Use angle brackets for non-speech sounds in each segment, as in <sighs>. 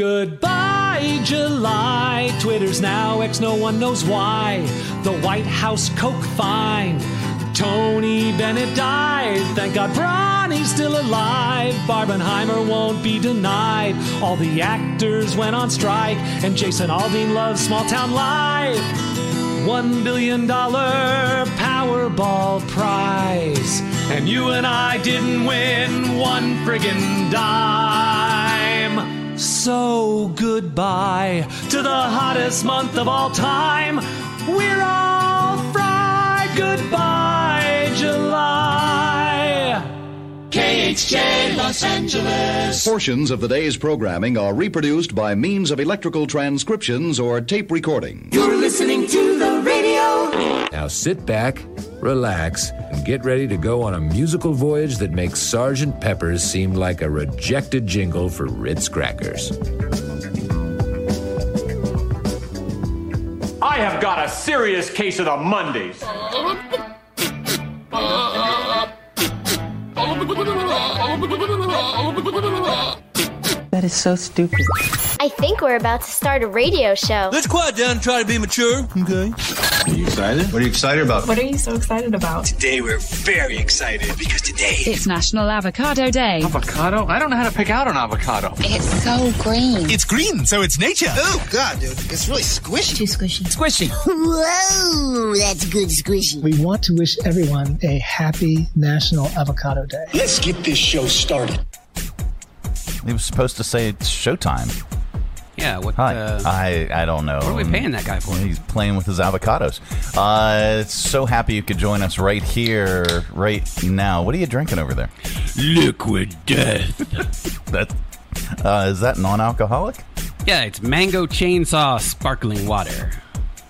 Goodbye, July. Twitter's now X, no one knows why. The White House Coke fine. Tony Bennett died. Thank God Bronny's still alive. Barbenheimer won't be denied. All the actors went on strike, and Jason Aldean loves Small Town Life. One billion dollar Powerball prize. And you and I didn't win one friggin' dime. So goodbye to the hottest month of all time. We're all fried. Goodbye, July. KHJ Los Angeles. Portions of the day's programming are reproduced by means of electrical transcriptions or tape recording. You're listening to the radio. Now sit back, relax, and get ready to go on a musical voyage that makes Sergeant Pepper's seem like a rejected jingle for Ritz crackers. I have got a serious case of the Mondays. <laughs> That is so stupid. I think we're about to start a radio show. Let's quiet down and try to be mature, okay? Are you excited? What are you excited about? What are you so excited about? Today we're very excited because today it's National Avocado Day. Avocado? I don't know how to pick out an avocado. It's so green. It's green, so it's nature. Oh god, dude, it's really squishy. Too squishy. Squishy. Whoa, that's good squishy. We want to wish everyone a happy National Avocado Day. Let's get this show started. He was supposed to say it's showtime. Yeah. What? Hi. Uh, I I don't know. What are we paying that guy for? He's playing with his avocados. Uh, so happy you could join us right here, right now. What are you drinking over there? Liquid death. <laughs> that uh, is that non-alcoholic? Yeah, it's mango chainsaw sparkling water.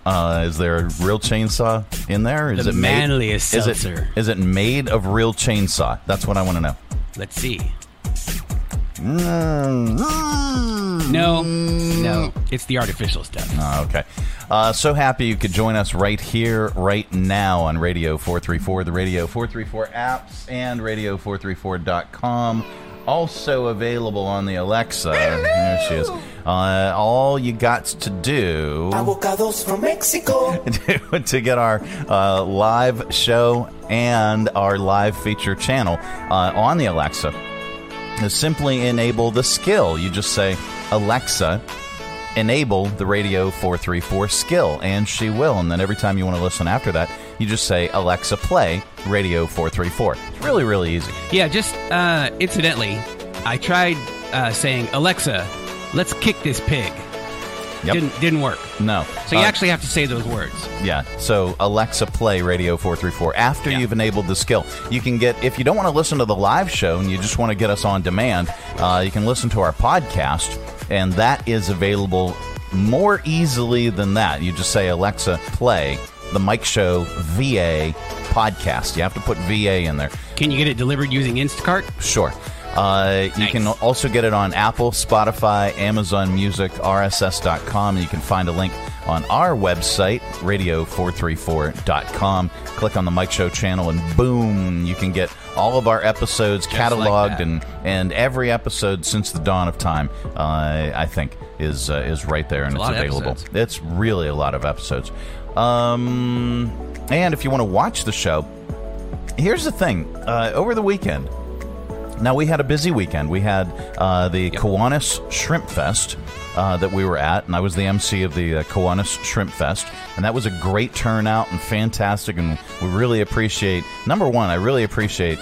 Uh, is there a real chainsaw in there? Is The it made? manliest Is it, seltzer. is it made of real chainsaw? That's what I want to know. Let's see. Mm. No, no, it's the artificial stuff. Oh, okay. Uh, so happy you could join us right here, right now on Radio 434, the Radio 434 apps, and Radio434.com. Also available on the Alexa. There she is. Uh, all you got to do <laughs> Avocados from Mexico. to, <laughs> to get our uh, live show and our live feature channel uh, on the Alexa is simply enable the skill. You just say, Alexa, enable the Radio 434 skill, and she will. And then every time you want to listen after that, you just say, Alexa, play Radio 434. It's really, really easy. Yeah, just uh, incidentally, I tried uh, saying Alexa, let's kick this pig. Yep. Didn't didn't work. No. So you Uh, actually have to say those words. Yeah. So Alexa play Radio 434 after you've enabled the skill. You can get if you don't want to listen to the live show and you just want to get us on demand, uh, you can listen to our podcast and that is available more easily than that. You just say Alexa play the Mike Show VA podcast. You have to put VA in there. Can you get it delivered using Instacart? Sure. Uh, you can also get it on Apple, Spotify, Amazon Music, RSS.com. And You can find a link on our website, radio434.com. Click on the Mike Show channel, and boom, you can get all of our episodes Just cataloged, that. and, and every episode since the dawn of time, uh, I think, is uh, is right there and It's a it's lot of available. It's really a lot of episodes. Um, and if you want to watch the show, here's the thing: uh, over the weekend, now we had a busy weekend. We had uh, the Kiwanis Shrimp Fest uh, that we were at, and I was the MC of the uh, Kiwanis Shrimp Fest, and that was a great turnout and fantastic. And we really appreciate number one, I really appreciate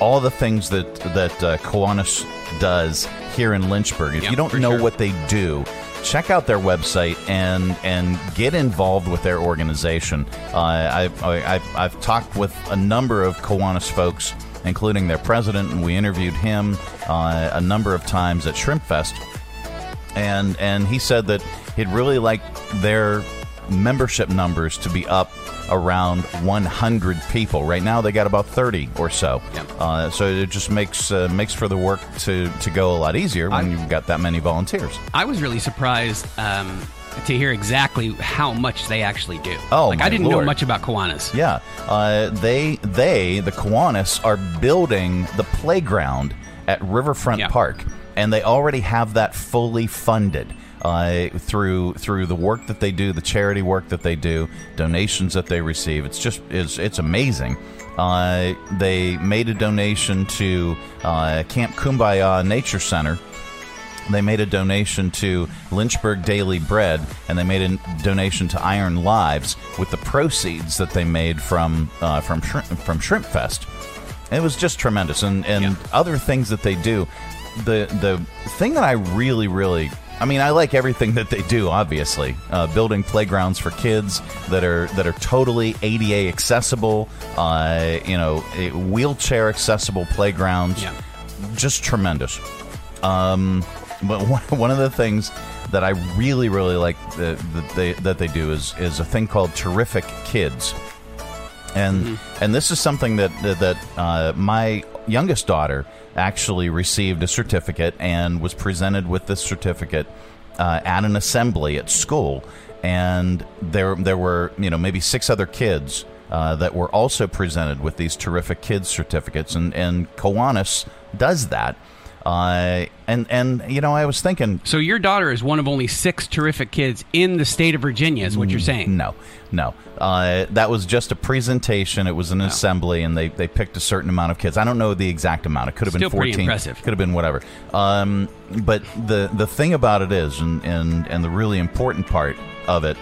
all the things that that uh, Kiwanis does here in Lynchburg. If Yeah, you don't know sure. what they do, check out their website and and get involved with their organization. Uh, I've, I, I've I've talked with a number of Kiwanis folks, including their president, and we interviewed him uh, a number of times at Shrimp Fest, and and he said that he'd really like their membership numbers to be up around 100 people. Right now, they got about 30 or so. Uh, so it just makes uh, makes for the work to to go a lot easier when you've got that many volunteers. I was really surprised um, to hear exactly how much they actually do. Oh, like I didn't know much about Kiwanis. Yeah, uh, they they the Kiwanis are building the playground at Riverfront Park. and they already have that fully funded uh, through through the work that they do, the charity work that they do, donations that they receive. It's just it's it's amazing. Uh, they made a donation to uh, Camp Kum-Ba-Yah Nature Center. They made a donation to Lynchburg Daily Bread, and they made a donation to Iron Lives with the proceeds that they made from uh, from shrimp, from Shrimp Fest. It was just tremendous, and and other things that they do. The the thing that I really really I mean, I like everything that they do. Obviously, uh, building playgrounds for kids that are that are totally ADA accessible. Uh, you know, wheelchair accessible playgrounds. Yeah. Just tremendous. Um, but one, <laughs> one of the things that I really really like that, that they that they do is is a thing called Terrific Kids. And and this is something that that uh, my youngest daughter actually received a certificate and was presented with this certificate uh, at an assembly at school. And there there were you know maybe six other kids uh, that were also presented with these terrific kids certificates, and and Kiwanis does that. Uh, and and you know, I was thinking. So your daughter is one of only six terrific kids in the state of Virginia, is what you're saying? No, no. Uh, that was just a presentation. It was an assembly, and they, they picked a certain amount of kids. I don't know the exact amount. It could have been Still pretty fourteen. impressive. Could have been whatever. Um, but the the thing about it is, and, and and the really important part of it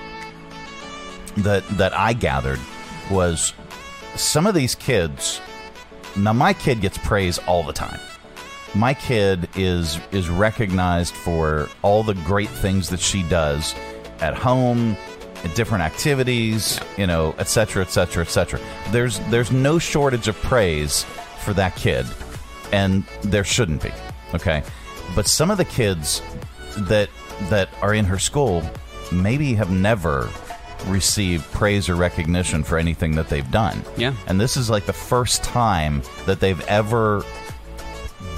that that I gathered was some of these kids. Now, my kid gets praise all the time my kid is is recognized for all the great things that she does at home at different activities you know etc etc etc there's there's no shortage of praise for that kid and there shouldn't be okay? But some of the kids that that are in her school maybe have never received praise or recognition for anything that they've done. Yeah. and this is like the first time that they've ever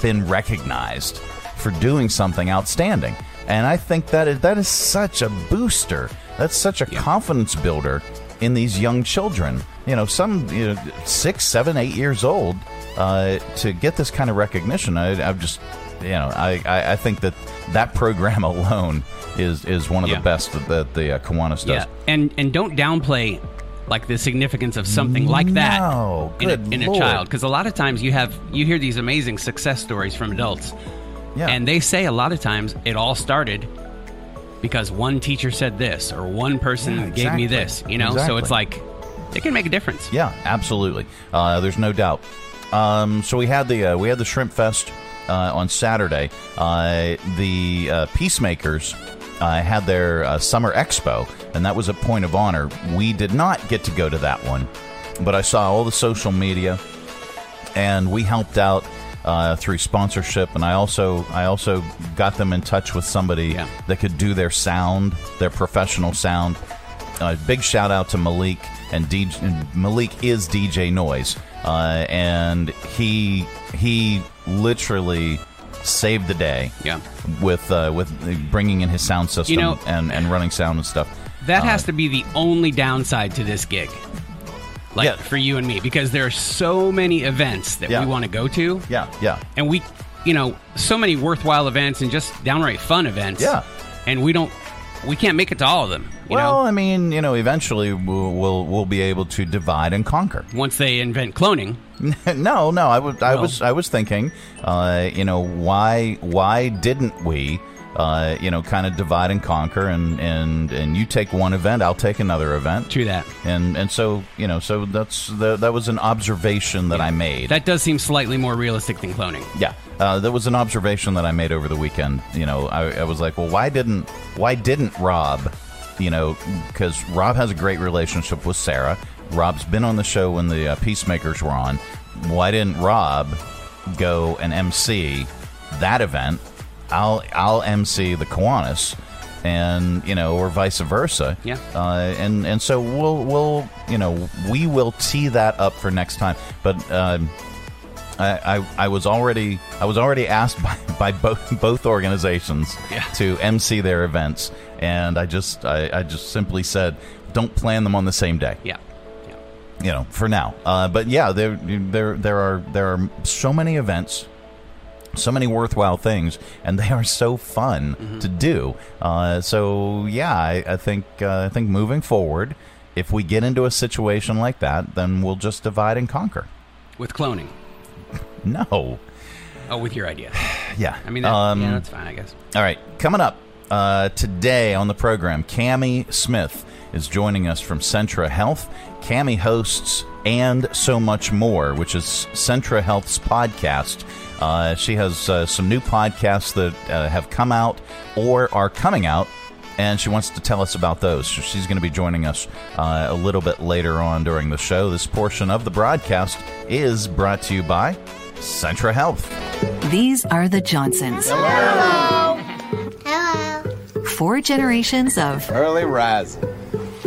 been recognized for doing something outstanding. And I think that is, that is such a booster. That's such a confidence builder in these young children. You know, some you know, six, seven, eight years old uh, to get this kind of recognition. I, I've just, you know, I, I, I think that that program <laughs> alone is is one of Yeah. the best that, that the uh, Kiwanis does. Yeah, and and don't downplay like the significance of something like that No, in, a, in a child because a lot of times you have you hear these amazing success stories from adults Yeah. and they say a lot of times it all started because one teacher said this or one person Yeah, gave me this you know so it's like it can make a difference Yeah, absolutely. Uh, there's no doubt. Um, so we had the uh, we had the Shrimp Fest uh, on Saturday. Uh, the uh, Peacemakers uh, had their uh, summer expo, and that was a point of honor. We did not get to go to that one, but I saw all the social media, and we helped out. Uh, through sponsorship, and I also I also got them in touch with somebody that could do their sound, their professional sound. Uh, big shout out to Malik and DJ. Malik is DJ Noise, uh, and he he literally saved the day. Yeah. with uh, with bringing in his sound system You know- and and running sound and stuff. that Uh, has to be the only downside to this gig like for you and me because there are so many events that Yeah. we want to go to yeah yeah and we you know so many worthwhile events and just downright fun events Yeah. and we don't we can't make it to all of them you well, know I mean, you know, eventually we'll, we'll we'll be able to divide and conquer. <laughs> once they invent cloning no, no, I was I Well- was I was thinking, uh, you know, why why didn't we, uh, you know, kind of divide and conquer, and and and you take one event, I'll take another event. True that. And and so you know, so that's the, that was an observation that I made. that does seem slightly more realistic than cloning Yeah, uh, that was an observation that I made over the weekend. You know, I, I was like, well, why didn't why didn't Rob? You know, because Rob has a great relationship with Sarah. Rob's been on the show when the uh, Peacemakers were on. Why didn't Rob go and MC that event? I'll I'll MC the Kiwanis, and you know, or vice versa. Yeah. Uh, and and so we'll we'll you know we will tee that up for next time. But um, I, I, I was already I was already asked <laughs> by, by both both organizations Yeah. to MC their events, and I just I, I just simply said don't plan them on the same day. yeah You know, for now. Uh, but yeah, there there there are there are so many events, so many worthwhile things, and they are so fun Mm-hmm. to do. Uh, so yeah, I, I think uh, I think moving forward, if we get into a situation like that, then we'll just divide and conquer. With cloning. <laughs> No, Oh, with your idea. <sighs> yeah, I mean, that, Um, yeah, that's fine, I guess. All right, coming up uh, today on the program, Cami Smith is joining us from Centra Health. Cami hosts and so much more, which is Centra Health's podcast. Uh, she has uh, some new podcasts that uh, have come out or are coming out. And she wants to tell us about those. So she's going to be joining us uh, a little bit later on during the show. This portion of the broadcast is brought to you by Centra Health. These are the Johnsons. Hello. Hello. Four generations of Early rising.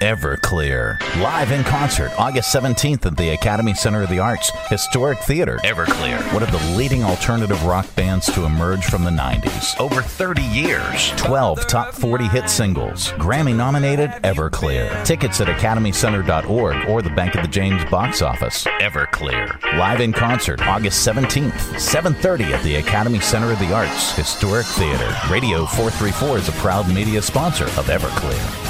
Everclear. Live in concert, August 17th at the Academy Center of the Arts, Historic Theater. Everclear, one of the leading alternative rock bands to emerge from the 90s. Over 30 years. 12 top 40 hit singles. Grammy nominated Everclear. Tickets at academycenter.org or the Bank of the James box office. Everclear. Live in concert, August 17th, 7:30 at the Academy Center of the Arts, Historic Theater. Radio 434 is a proud media sponsor of Everclear.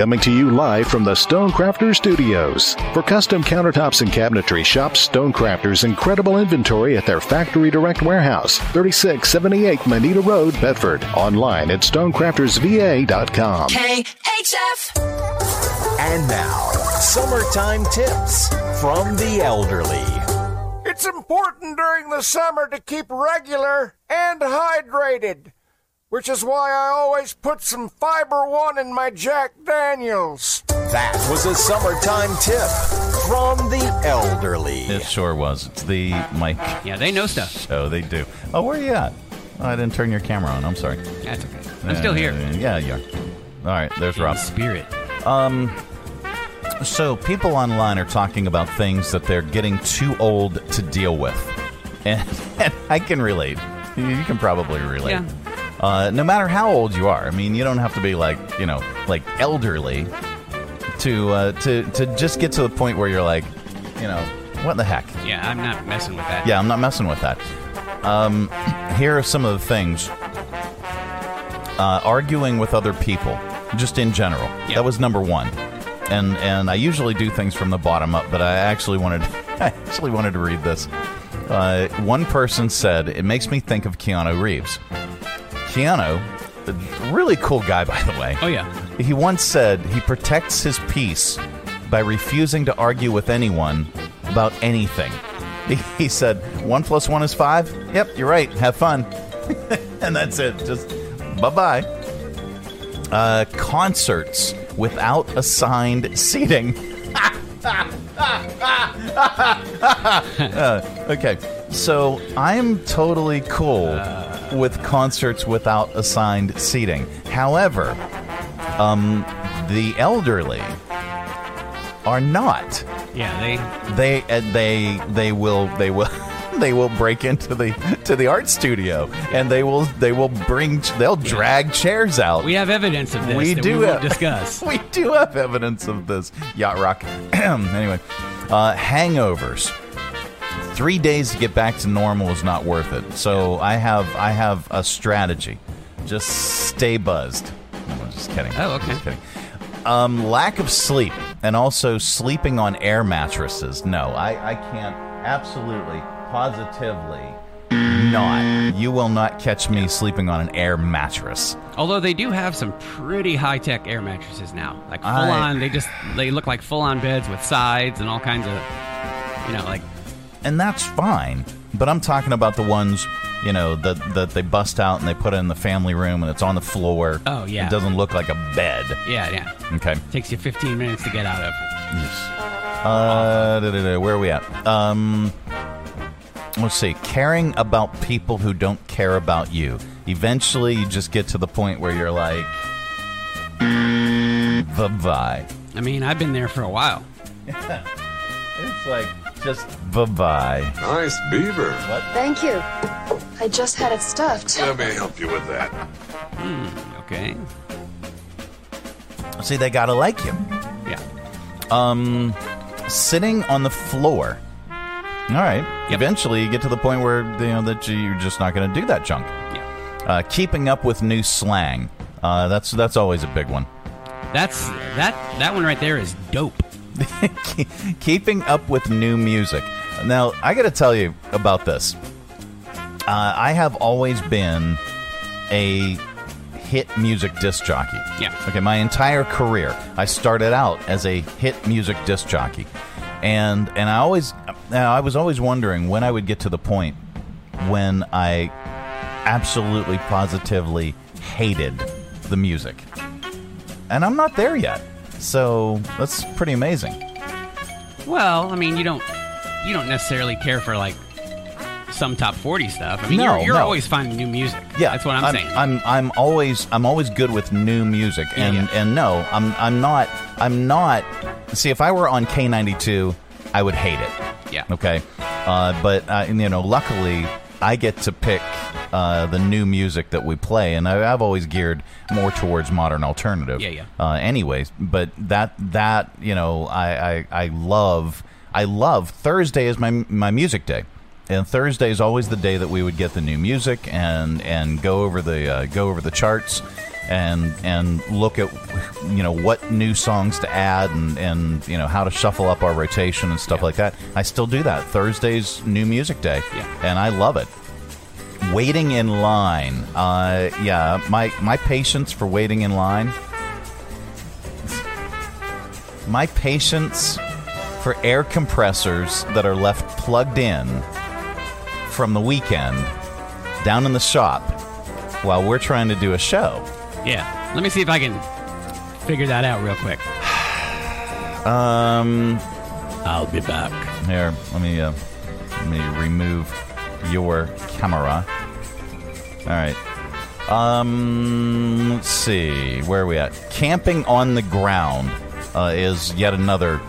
Coming to you live from the Stonecrafters Studios. For custom countertops and cabinetry, shop Stonecrafters' incredible inventory at their Factory Direct Warehouse, 3678 Moneta Road, Bedford. Online at stonecraftersva.com. KHF. And now, summertime tips from the elderly. It's important during the summer to keep regular and hydrated, which is why I always put some Fiber One in my Jack Daniels. That was a summertime tip from the elderly. It sure was. It's the Mike. Yeah, they know stuff. Oh, they do. Oh, where are you at? Oh, I didn't turn your camera on. I'm sorry. That's okay. I'm still here. Uh, yeah, you are. All right, there's In Rob. spirit. Um, so people online are talking about things that they're getting too old to deal with, and, <laughs> and I can relate. You, you can probably relate. Yeah. Uh, no matter how old you are, I mean, you don't have to be like you know, like elderly to uh, to to just get to the point where you're like, you know, what the heck? Yeah, I'm not messing with that. Yeah, I'm not messing with that. Um, <clears throat> here are some of the things. Uh, arguing with other people, just in general. That was number one. And and I usually do things from the bottom up, but I actually wanted <laughs> I actually wanted to read this. Uh, one person said it makes me think of Keanu Reeves. Keanu, a really cool guy by the way. Oh yeah. He once said he protects his peace by refusing to argue with anyone about anything. He, <laughs> he said, one plus one is five? Yep, you're right. Have fun. <laughs> and that's it. Just bye bye. Uh, concerts without assigned seating. <laughs> Uh, okay, so I'm totally cool with concerts without assigned seating. However, um, the elderly are not. Yeah, they They uh, they they will they will <laughs> they will break into the to the art studio and they will they will bring they'll drag chairs out. We have evidence of this. We do We have- discuss. <laughs> we do have evidence of this yacht rock. <clears throat> anyway, uh, hangovers. Three days to get back to normal is not worth it. So I have I have a strategy. Just stay buzzed. No, I'm just kidding. Oh, okay. Just kidding. Um, lack of sleep and also sleeping on air mattresses. No, I, I can't absolutely, positively not. You will not catch me sleeping on an air mattress. Although they do have some pretty high tech air mattresses now, like full I- on. They just they look like full on beds with sides and all kinds of, you know, like and that's fine. But I'm talking about the ones, you know, that that they bust out and they put it in the family room and it's on the floor. Oh, yeah. It doesn't look like a bed. yeah, yeah. Okay. Takes you 15 minutes to get out of. Yes. Uh, da, da, da, where are we at? Um, let's see. Caring about people who don't care about you. Eventually, you just get to the point where you're like, bye bye. I mean, I've been there for a while. <laughs> It's like just bye bye. Nice beaver. What? Thank you. I just had it stuffed. Let me help you with that. Hmm, okay. See, they gotta like you. Yeah. Um, sitting on the floor. All right. Eventually, you get to the point where you know that you're just not going to do that junk. Yeah. Uh, keeping up with new slang. Uh, that's that's always a big one. That's that that one right there is dope. <laughs> Keeping up with new music. Now, I got to tell you about this. Uh, I have always been a hit music disc jockey. Yeah. Okay, my entire career, I started out as a hit music disc jockey, and and I always, now I was always wondering when I would get to the point when I absolutely positively hated the music, and I'm not there yet. So that's pretty amazing. Well, I mean, you don't you don't necessarily care for like some top 40 stuff. I mean, No, you're, you're no. always finding new music. Yeah, that's what I'm, saying. I'm I'm always I'm always good with new music, and and no, I'm I'm not I'm not. See, if I were on K92, I would hate it. Yeah. Okay. Uh, but uh, and, you know, luckily, I get to pick uh, the new music that we play, and I, I've always geared more towards modern alternative. Yeah, yeah. Uh, anyways, but that that you know, I, I I love I love Thursday is my my music day. And Thursday is always the day that we would get the new music and and go over the uh, go over the charts and and look at you know what new songs to add and and you know how to shuffle up our rotation and stuff like that. I still do that. Thursday's new music day, and I love it. Waiting in line, uh, yeah, my my patience for waiting in line, my patience for air compressors that are left plugged in from the weekend down in the shop while we're trying to do a show. yeah. Let me see if I can figure that out real quick. Um, I'll be back. Here, let me uh, let me remove your camera. All right. Um, let's see. Where are we at? Camping on the ground uh, is yet another.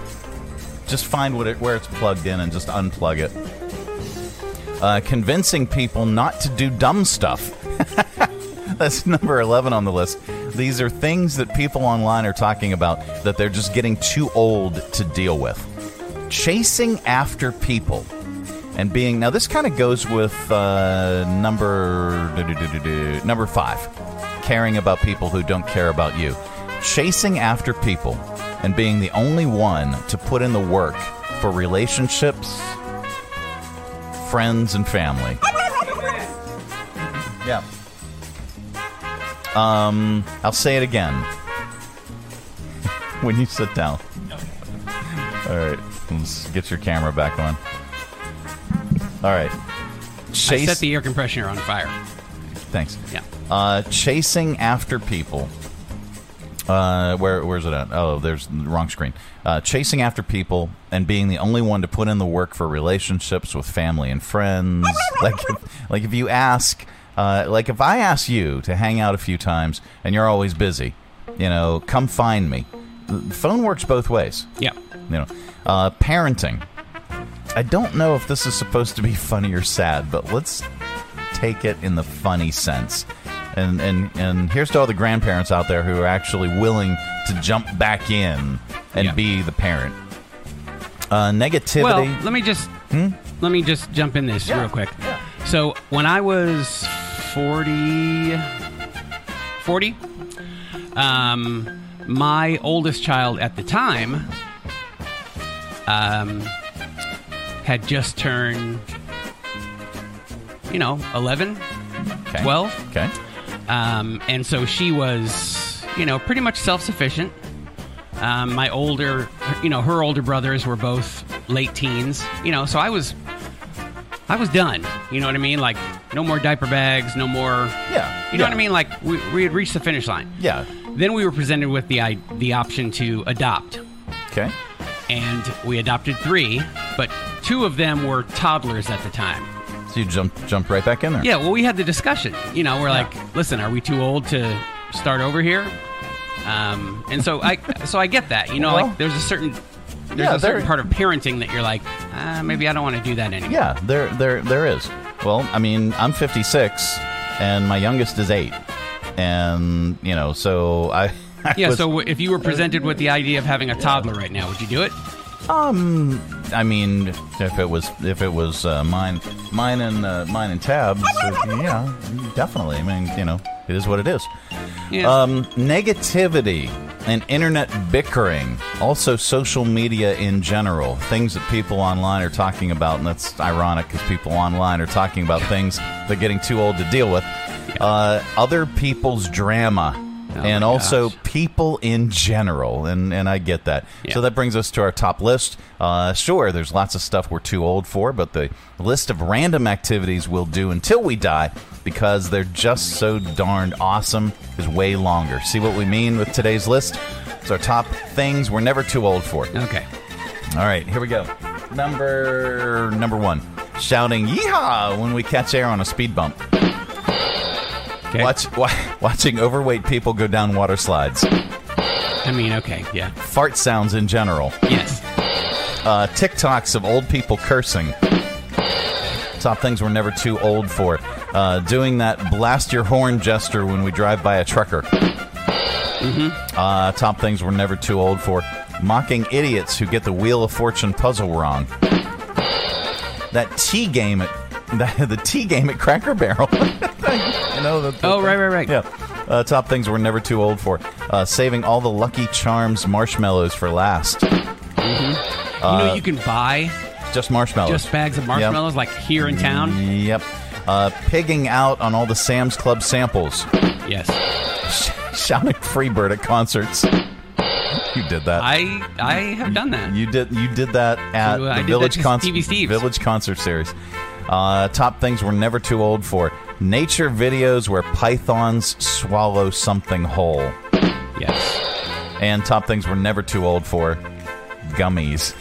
Just find what it, where it's plugged in and just unplug it. Uh, convincing people not to do dumb stuff. <laughs> That's number 11 on the list. These are things that people online are talking about that they're just getting too old to deal with. Chasing after people and being now this kind of goes with uh, number number 5. Caring about people who don't care about you. Chasing after people and being the only one to put in the work for relationships, friends and family. Yeah. Um, I'll say it again. <laughs> when you sit down. All right, let's get your camera back on. All right. I set the air compressor on fire. Thanks. Yeah. Uh, chasing after people. Uh, where where's it at? Oh, there's the wrong screen. Uh, chasing after people and being the only one to put in the work for relationships with family and friends. <laughs> like, if, like if you ask, uh, like if I ask you to hang out a few times and you're always busy, you know, come find me. The phone works both ways. Yeah. You know, uh, parenting. I don't know if this is supposed to be funny or sad, but let's take it in the funny sense. And and and here's to all the grandparents out there who are actually willing to jump back in and Yeah. be the parent. Uh, negativity. Well, let me just Hmm? let me just jump in this real quick. Yeah. So when I was 40, 40, um, my oldest child at the time um, had just turned you know, 11, Okay. 12. Okay. Um, and so she was, you know, pretty much self sufficient. Um, my older, you know, her older brothers were both late teens, you know, so I was, I was done. You know what I mean? Like, no more diaper bags, no more. Yeah. You know what I mean? Like, we, we had reached the finish line. Yeah. Then we were presented with the i- the option to adopt, Okay. and we adopted three, but two of them were toddlers at the time. So you jump jump right back in there. Yeah, well, we had the discussion. You know, we're like, listen, are we too old to start over here? Um, and so I, <laughs> so I get that. You know, Well- like there's a certain, there's Yeah, a certain there- part of parenting that you're like, uh, maybe I don't want to do that anymore. Yeah, there, there, there is. Well, I mean, I'm 56, and my youngest is eight, and you know, so I. <laughs> I Yeah. was- So if you were presented with the idea of having a toddler right now, would you do it? Um, I mean, if it was if it was uh, mine, mine and uh, mine and tabs, uh, yeah, definitely. I mean, you know, it is what it is. Yeah. Um, negativity and internet bickering, also social media in general, things that people online are talking about, and that's ironic because people online are talking about things they're getting too old to deal with. Uh, other people's drama. And Oh my also gosh. people in general, and, and I get that. Yeah. So that brings us to our top list. Uh, sure, there's lots of stuff we're too old for, but the list of random activities we'll do until we die because they're just so darned awesome is way longer. See what we mean with today's list? It's our top things we're never too old for. Okay. All right, here we go. Number number one, shouting "Yeehaw!" when we catch air on a speed bump. Okay. Watch, wa- watching overweight people go down water slides. I mean, okay, yeah, Fart sounds in general. yes, Uh, TikToks of old people cursing. Top things we're never too old for. Uh, doing that blast your horn gesture when we drive by a trucker. Uh, top things we're never too old for. Mocking idiots who get the Wheel of Fortune puzzle wrong. That tea game at the, <laughs> the tea game at Cracker Barrel. <laughs> you know the, the- Oh, right, right, right. Yeah. Uh, top things we're never too old for. Uh, saving all the Lucky Charms marshmallows for last. you know, you can buy Just marshmallows. just bags of marshmallows like here in town. Yep. Uh, pigging out on all the Sam's Club samples. Yes, <laughs> Shouting Freebird at concerts. You did that. I I have done that. you did. You did that at So, uh, the Village Concert. Village Concert Series. Uh, top things we're never too old for. Nature videos where pythons swallow something whole. Yes. And top things we're never too old for. Gummies.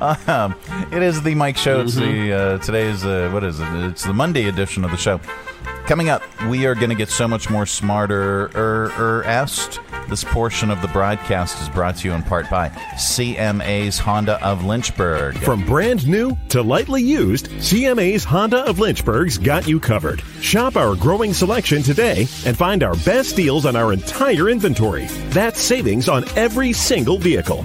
<laughs> um, it is the Mike Show. It's the uh, today's uh, what is it? It's the Monday edition of the show. Coming up, we are going to get so much more smarter er, er est. This portion of the broadcast is brought to you in part by CMA's Honda of Lynchburg. From brand new to lightly used, CMA's Honda of Lynchburg's got you covered. Shop our growing selection today and find our best deals on our entire inventory. That's savings on every single vehicle.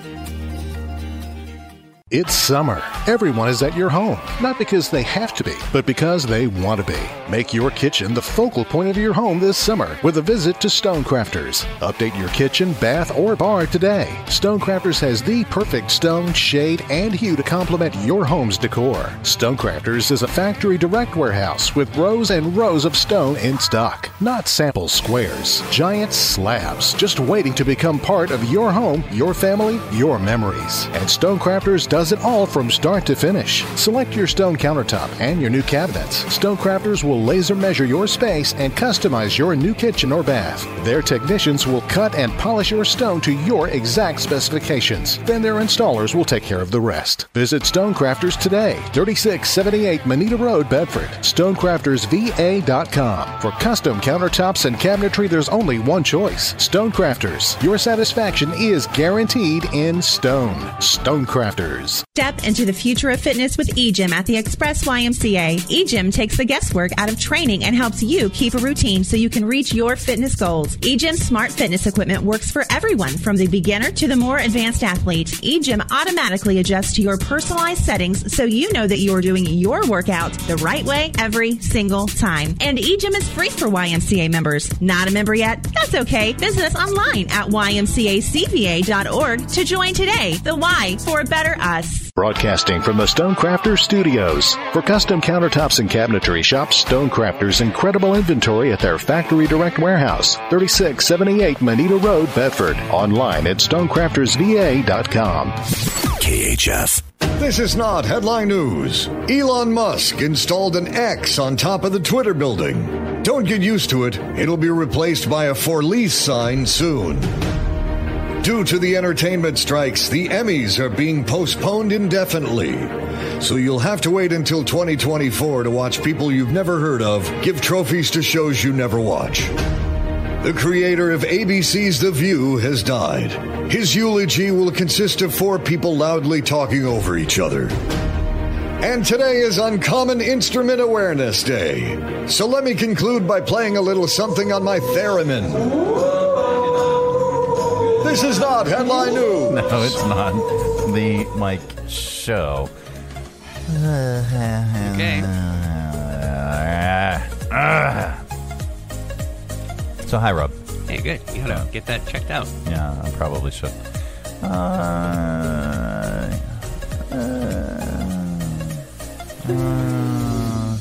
It's summer. Everyone is at your home, not because they have to be, but because they want to be. Make your kitchen the focal point of your home this summer with a visit to Stonecrafters. Update your kitchen, bath, or bar today. Stonecrafters has the perfect stone, shade, and hue to complement your home's decor. Stonecrafters is a factory direct warehouse with rows and rows of stone in stock, not sample squares, giant slabs, just waiting to become part of your home, your family, your memories. And Stonecrafters does it all from start to finish. Select your stone countertop and your new cabinets. Stonecrafters will laser measure your space and customize your new kitchen or bath. Their technicians will cut and polish your stone to your exact specifications. Then their installers will take care of the rest. Visit Stonecrafters today, 3678 Moneta Road, Bedford. StonecraftersVA.com. For custom countertops and cabinetry, there's only one choice Stonecrafters. Your satisfaction is guaranteed in stone. Stonecrafters. Studios. Step into the future of fitness with eGym at the Express YMCA. eGym takes the guesswork out of training and helps you keep a routine so you can reach your fitness goals. eGym's smart fitness equipment works for everyone from the beginner to the more advanced athlete. eGym automatically adjusts to your personalized settings so you know that you are doing your workout the right way every single time. And eGym is free for YMCA members. Not a member yet? That's okay. Visit us online at ymcacva.org to join today. The Y for a better us. Broadcasting from the Stonecrafters Studios. For custom countertops and cabinetry, shop Stonecrafters' incredible inventory at their Factory Direct Warehouse, 3678 Moneta Road, Bedford. Online at stonecraftersva.com. KHF. This is not headline news. Elon Musk installed an X on top of the Twitter building. Don't get used to it. It'll be replaced by a for lease sign soon. Due to the entertainment strikes, the Emmys are being postponed indefinitely. So you'll have to wait until 2024 to watch people you've never heard of give trophies to shows you never watch. The creator of ABC's The View has died. His eulogy will consist of four people loudly talking over each other. And today is Uncommon Instrument Awareness Day. So let me conclude by playing a little something on my theremin. This is not headline news. <laughs> No, it's not. The Mike Show. Okay. So, hi, Rob. Hey, good. You gotta get that checked out. Yeah, I probably should. Uh, uh, uh,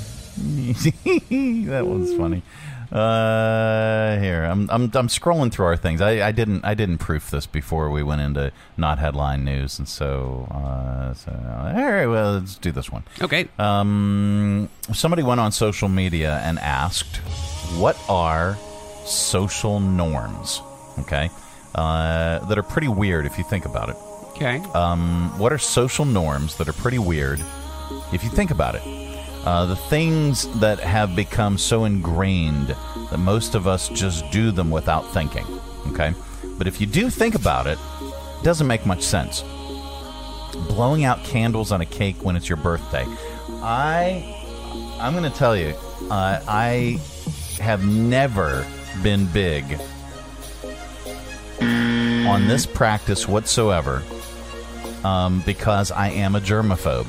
<laughs> that one's funny. Uh, here I'm I'm I'm scrolling through our things. I, I didn't I didn't proof this before we went into not headline news, and so uh, so all right. Well, let's do this one. Okay. Um, somebody went on social media and asked, "What are social norms?" Okay, uh, that are pretty weird if you think about it. Okay. Um, what are social norms that are pretty weird if you think about it? Uh, the things that have become so ingrained that most of us just do them without thinking. Okay? But if you do think about it, it doesn't make much sense. Blowing out candles on a cake when it's your birthday. I I'm going to tell you, uh, I have never been big on this practice whatsoever um, because I am a germaphobe.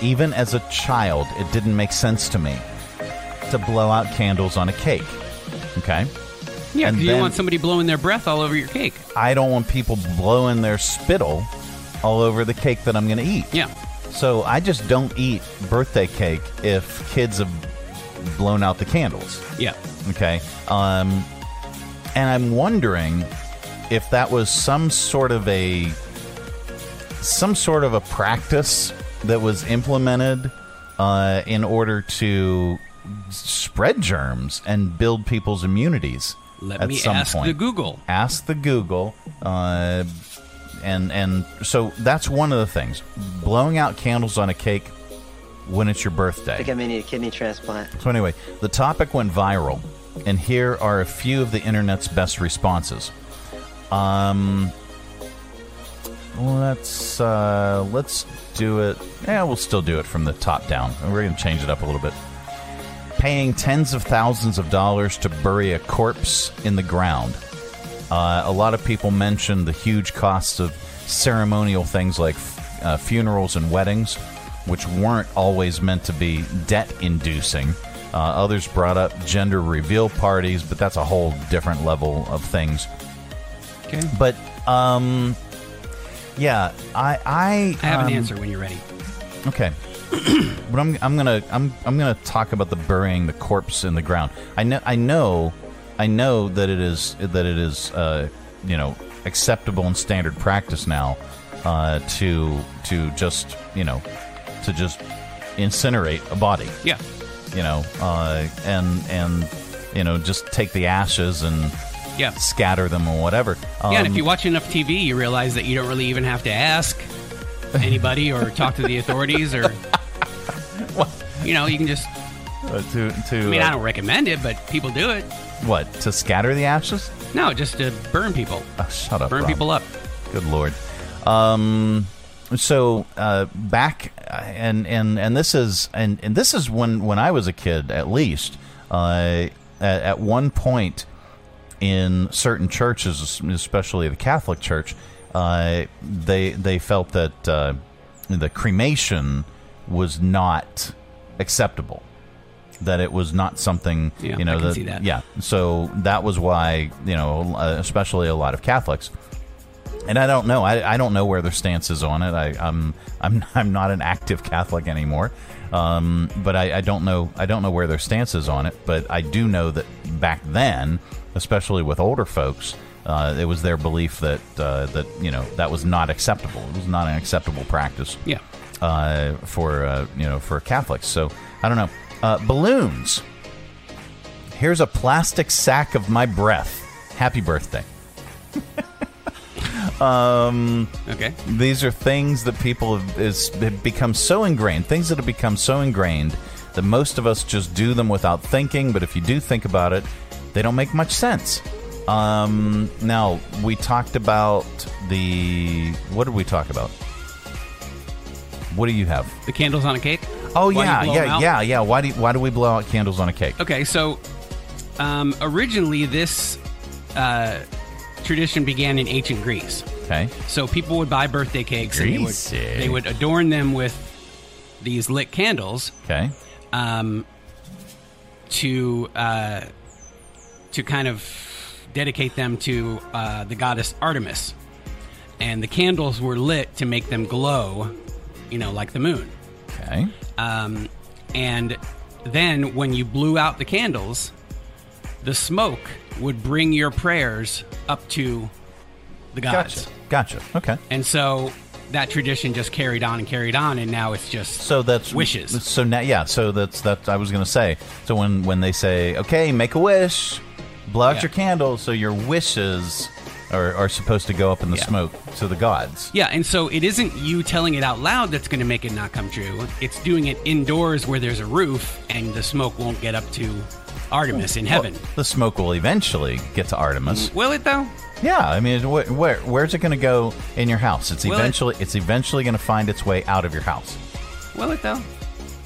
Even as a child, it didn't make sense to me to blow out candles on a cake. Okay? Yeah, And because you don't want somebody blowing their breath all over your cake. I don't want people blowing their spittle all over the cake that I'm going to eat. Yeah. So I just don't eat birthday cake if kids have blown out the candles. Yeah. Okay. Um, and I'm wondering if that was some sort of a some sort of a practice that was implemented uh, in order to spread germs and build people's immunities. Let at me some ask point. the Google. Ask the Google. Uh, and and so that's one of the things. Blowing out candles on a cake when it's your birthday. I think I may need a kidney transplant. So anyway, the topic went viral, and here are a few of the internet's best responses. Um, let's uh, let's do it. Yeah, we'll still do it from the top down. We're going to change it up a little bit. Paying tens of thousands of dollars to bury a corpse in the ground. Uh, a lot of people mentioned the huge costs of ceremonial things like uh, funerals and weddings, which weren't always meant to be debt inducing. Uh, others brought up gender reveal parties, but that's a whole different level of things. Okay. But, um, yeah, I. I, I have an um, answer when you're ready. Okay. <clears throat> but I'm, I'm gonna I'm I'm gonna talk about the burying the corpse in the ground. I know I know I know that it is that it is uh, you know acceptable and standard practice now uh, to to just you know to just incinerate a body. Yeah. You know, uh, and and you know just take the ashes and Yeah. scatter them or whatever. yeah, and if Um, you watch enough TV, you realize that you don't really even have to ask anybody or talk to the <laughs> authorities or. You know, you can just. uh, to to I mean, uh, I don't recommend it, but people do it. what to scatter the ashes. No, just to burn people. Oh, shut up. Burn Rob. people up. Good lord. Um, so uh, back uh, and and and this is and and this is when when I was a kid at least uh, at, at one point in certain churches especially the Catholic Church uh, they they felt that uh, the cremation was not acceptable that it was not something Yeah, you know that, that. yeah so that was why you know uh, especially a lot of Catholics and I don't know. I, I don't know where their stance is on it. I, I'm I'm <laughs> I'm not an active Catholic anymore, um, but I, I don't know. I don't know where their stance is on it. But I do know that back then, especially with older folks, uh, it was their belief that uh, that you know that was not acceptable. It was not an acceptable practice. Yeah. Uh, for uh, you know for Catholics. So I don't know. Uh, balloons. Here's a plastic sack of my breath. Happy birthday. <laughs> Um, okay. These are things that people have, is, have become so ingrained, things that have become so ingrained that most of us just do them without thinking. But if you do think about it, they don't make much sense. Um, now we talked about the what did we talk about? What do you have? The candles on a cake. Oh Why yeah, yeah, yeah, yeah. Why do you, why do we blow out candles on a cake? Okay, so um, originally this uh, tradition began in ancient Greece. Okay. So people would buy birthday cakes and they would, Greasy. they would adorn them with these lit candles. Okay. Um, to uh, to kind of dedicate them to uh, the goddess Artemis, and the candles were lit to make them glow, you know, like the moon. Okay. Um, and then when you blew out the candles, the smoke would bring your prayers up to the gods. Gotcha. Gotcha. Okay. And so that tradition just carried on and carried on, and now it's just So that's wishes. So now, yeah. So that's that. I was going to say. So when when they say, "Okay, make a wish, blow out Yeah. your candle," so your wishes are, are supposed to go up in the Yeah. smoke to the gods. Yeah, and so it isn't you telling it out loud that's going to make it not come true. It's doing it indoors where there's a roof and the smoke won't get up to Artemis in heaven. Well, the smoke will eventually get to Artemis. Will it though? Yeah, I mean, wh- where where's it going to go in your house? It's Will it? eventually it's eventually going to find its way out of your house. Will it though?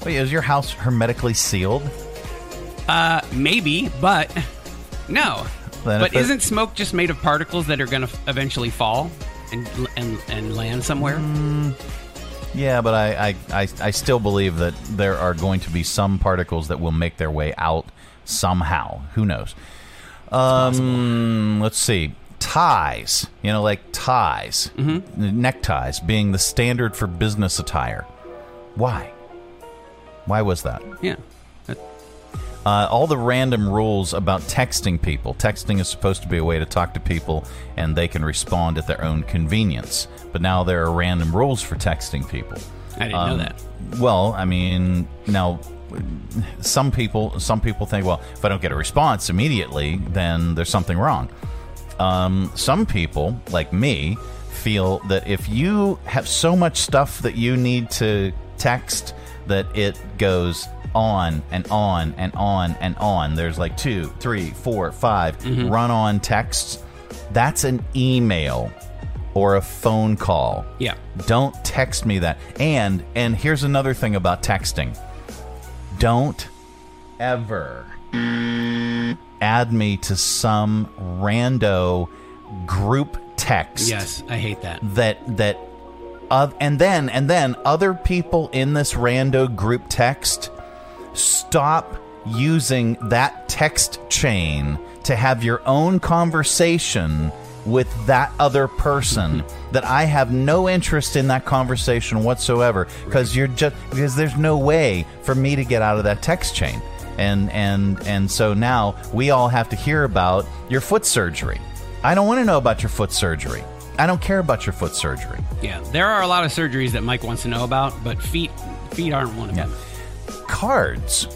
Wait, is your house hermetically sealed? Uh, maybe, but no. But isn't smoke just made of particles that are going to eventually fall and and and land somewhere? Mm. Yeah, but I, I, I, I still believe that there are going to be some particles that will make their way out somehow. Who knows? Um, let's see. Ties, you know, like ties, Mm-hmm. neckties being the standard for business attire. Why? Why was that? Yeah. Uh, all the random rules about texting people. Texting is supposed to be a way to talk to people and they can respond at their own convenience. But now there are random rules for texting people. I didn't know that. Well, I mean, now some people some people think, well, if I don't get a response immediately, then there's something wrong. Um, some people, like me, feel that if you have so much stuff that you need to text that it goes on and on and on and on. There's like two, three, four, five Mm-hmm. run on texts. That's an email or a phone call. Yeah. Don't text me that. And and here's another thing about texting. Don't ever add me to some rando group text Yes, I hate that. that that uh, and then and then other people in this rando group text stop using that text chain to have your own conversation with that other person <laughs> that I have no interest in that conversation whatsoever because you're just because there's no way for me to get out of that text chain and and and so now we all have to hear about your foot surgery. I don't want to know about your foot surgery. I don't care about your foot surgery. Yeah, there are a lot of surgeries that Mike wants to know about, but feet feet aren't one of them. Cards,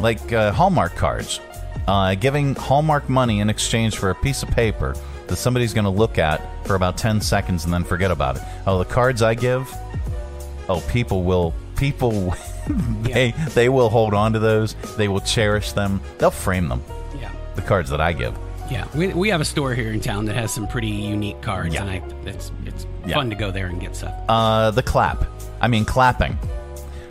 like uh, Hallmark cards, uh, giving Hallmark money in exchange for a piece of paper that somebody's going to look at for about 10 seconds and then forget about it. Oh, the cards I give, oh, people will, people, <laughs> they, they will hold on to those. They will cherish them. They'll frame them. Yeah. The cards that I give. Yeah, we, we have a store here in town that has some pretty unique cards, Yeah. and I, it's it's Yeah. fun to go there and get stuff. Uh, the clap. I mean, clapping.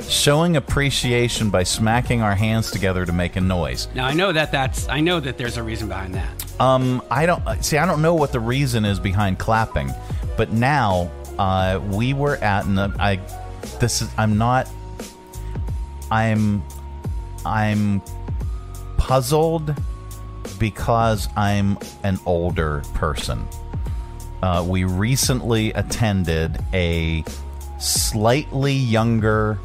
Showing appreciation by smacking our hands together to make a noise. Now I know that that's I know that there's a reason behind that. Um, I don't see. I don't know what the reason is behind clapping, but now uh, we were at, and I, this is. I'm not. I'm, I'm puzzled because I'm an older person. Uh, we recently attended a slightly younger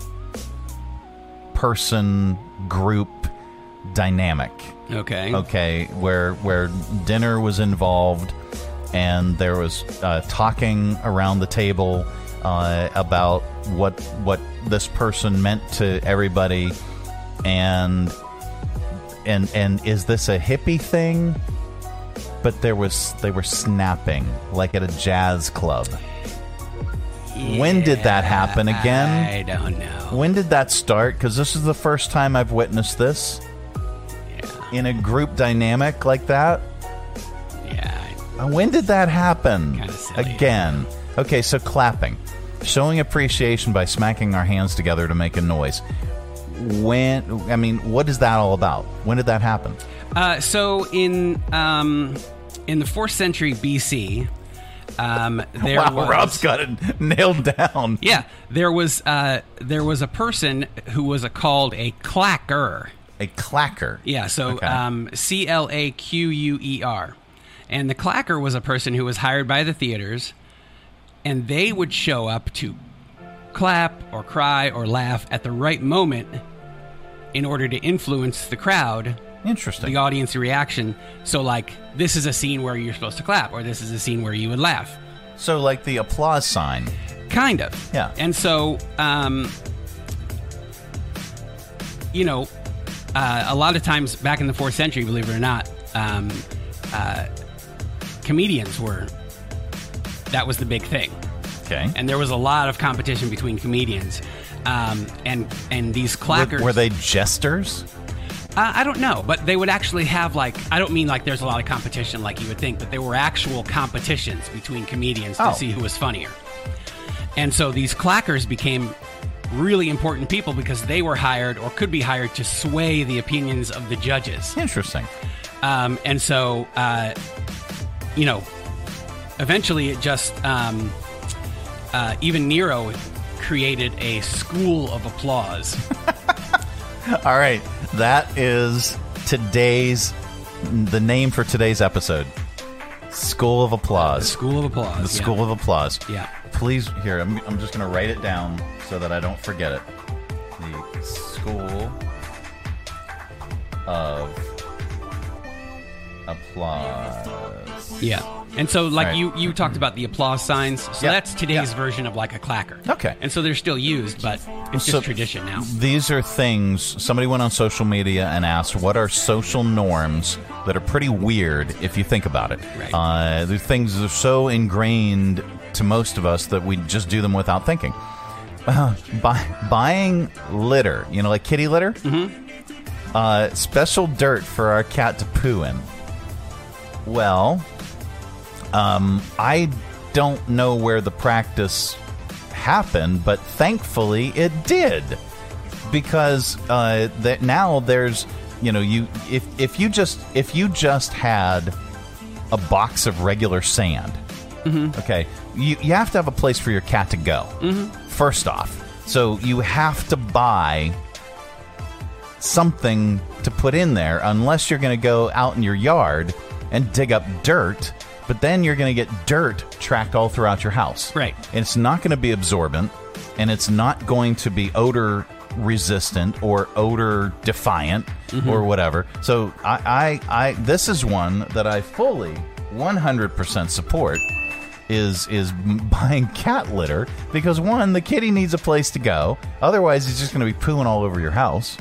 person group dynamic. Okay. Okay, where where dinner was involved, and there was uh, talking around the table uh, about what what this person meant to everybody, and and and is this a hippie thing? But there was they were snapping like at a jazz club. When did that happen again? I don't know. When did that start? Because this is the first time I've witnessed this in a group dynamic like that. Yeah. Uh, When did that happen? Again. Okay, so clapping. Showing appreciation by smacking our hands together to make a noise. When, I mean, what is that all about? When did that happen? Uh, so in um, in the fourth century BC, um, <laughs> there wow, was Rob's got it nailed down. yeah there was uh, there was a person who was a, called a clacker. A clacker. Yeah, so um, C L A Q U E R, and the clacker was a person who was hired by the theaters, and they would show up to clap or cry or laugh at the right moment in order to influence the crowd Interesting. the audience reaction. So, like, this is a scene where you're supposed to clap, or this is a scene where you would laugh. So, like the applause sign. Kind of. Yeah. And so, um, you know, uh, a lot of times back in the fourth century, believe it or not, um, uh, comedians were, that was the big thing. Okay. And there was a lot of competition between comedians. Um, and and these clackers Were, were they jesters? Uh, I don't know, but they would actually have like I don't mean like there's a lot of competition like you would think, but there were actual competitions between comedians to Oh. see who was funnier. And so these clackers became really important people because they were hired or could be hired to sway the opinions of the judges. Interesting. Um, and so, uh, you know, eventually it just um, uh, even Nero created a school of applause. <laughs> <laughs> All right, that is today's the name for today's episode. School of Applause. School of Applause. The yeah. School of Applause. Yeah. Please, here, I'm, I'm just going to write it down so that I don't forget it. The School of Applause. Yeah. And so, like right. you, you talked about the applause signs. So Yeah, that's today's version of like a clacker. Okay. And so they're still used, but it's just So- tradition now. These are things somebody went on social media and asked, "What are social norms that are pretty weird if you think about it?" Right. Uh, the things that are so ingrained to most of us that we just do them without thinking. Uh, buy, buying litter, you know, like kitty litter. Mm-hmm. Uh, special dirt for our cat to poo in. Well, um, I don't know where the practice happened, but thankfully it did. Because uh, that now there's you know you if if you just if you just had a box of regular sand, okay, you you have to have a place for your cat to go. First off, so you have to buy something to put in there unless you're going to go out in your yard and dig up dirt but then you're going to get dirt tracked all throughout your house. Right. and it's not going to be absorbent and it's not going to be odor resistant or odor defiant mm-hmm. or whatever. So I, I i this is one that i fully 100% support is is <laughs> buying cat litter because one the kitty needs a place to go otherwise he's just going to be pooing all over your house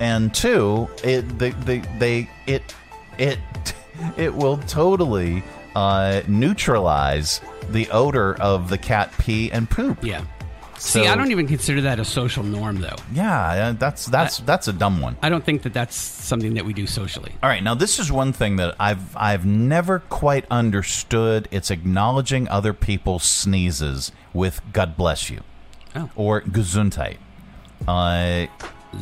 and two, it they they, they it it it will totally uh, neutralize the odor of the cat pee and poop. Yeah. See, So- I don't even consider that a social norm, though. Yeah, uh, that's that's that's a dumb one. I don't think that that's something that we do socially. All right, now this is one thing that I've I've never quite understood. It's acknowledging other people's sneezes with "God bless you" Oh. or "Gesundheit." Uh,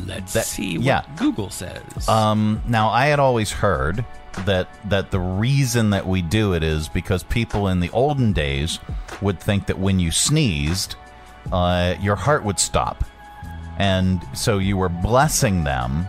Let's that- see what yeah. Google says. Um, now, I had always heard that that the reason that we do it is because people in the olden days would think that when you sneezed, uh, your heart would stop, and so you were blessing them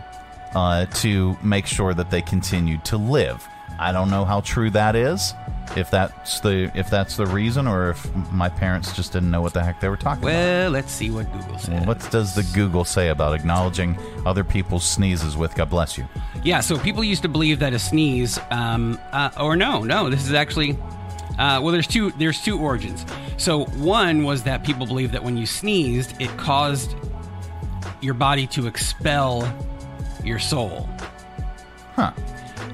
uh, to make sure that they continued to live. I don't know how true that is. If that's the if that's the reason, or if my parents just didn't know what the heck they were talking about. well, let's see what Google says. What does the Google say about acknowledging other people's sneezes with "God bless you"? Yeah, so people used to believe that a sneeze, um, uh, or no, no, this is actually, uh, well, there's two, there's two origins. So one was that people believed that when you sneezed, it caused your body to expel your soul. Huh.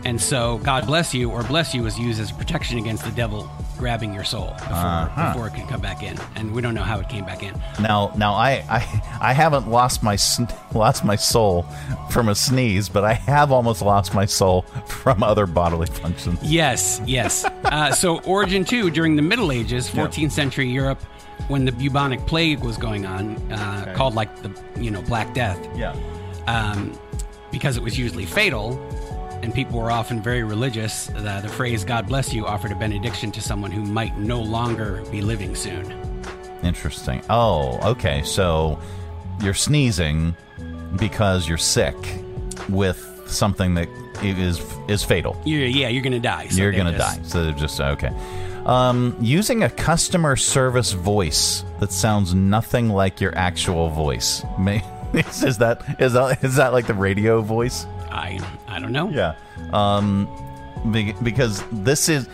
And so God bless you or bless you was used as protection against the devil grabbing your soul before, Uh-huh. before it can come back in. And we don't know how it came back in. Now, now I, I, I haven't lost my <laughs> lost my soul from a sneeze, but I have almost lost my soul from other bodily functions. Yes, yes. <laughs> uh, so, Origin 2, during the Middle Ages, 14th century Europe, when the bubonic plague was going on, uh, Okay. called like the, you know, Black Death, Yeah. um, because it was usually fatal and people were often very religious, the, the phrase God bless you offered a benediction to someone who might no longer be living soon. Interesting. Oh, okay. So you're sneezing because you're sick with something that is is fatal. You're, yeah, you're going to die. So you're gonna die. So they're just okay. Um, using a customer service voice that sounds nothing like your actual voice. May, <laughs> is that is that is that like the radio voice? I, I don't know. Yeah. Um, be- because this is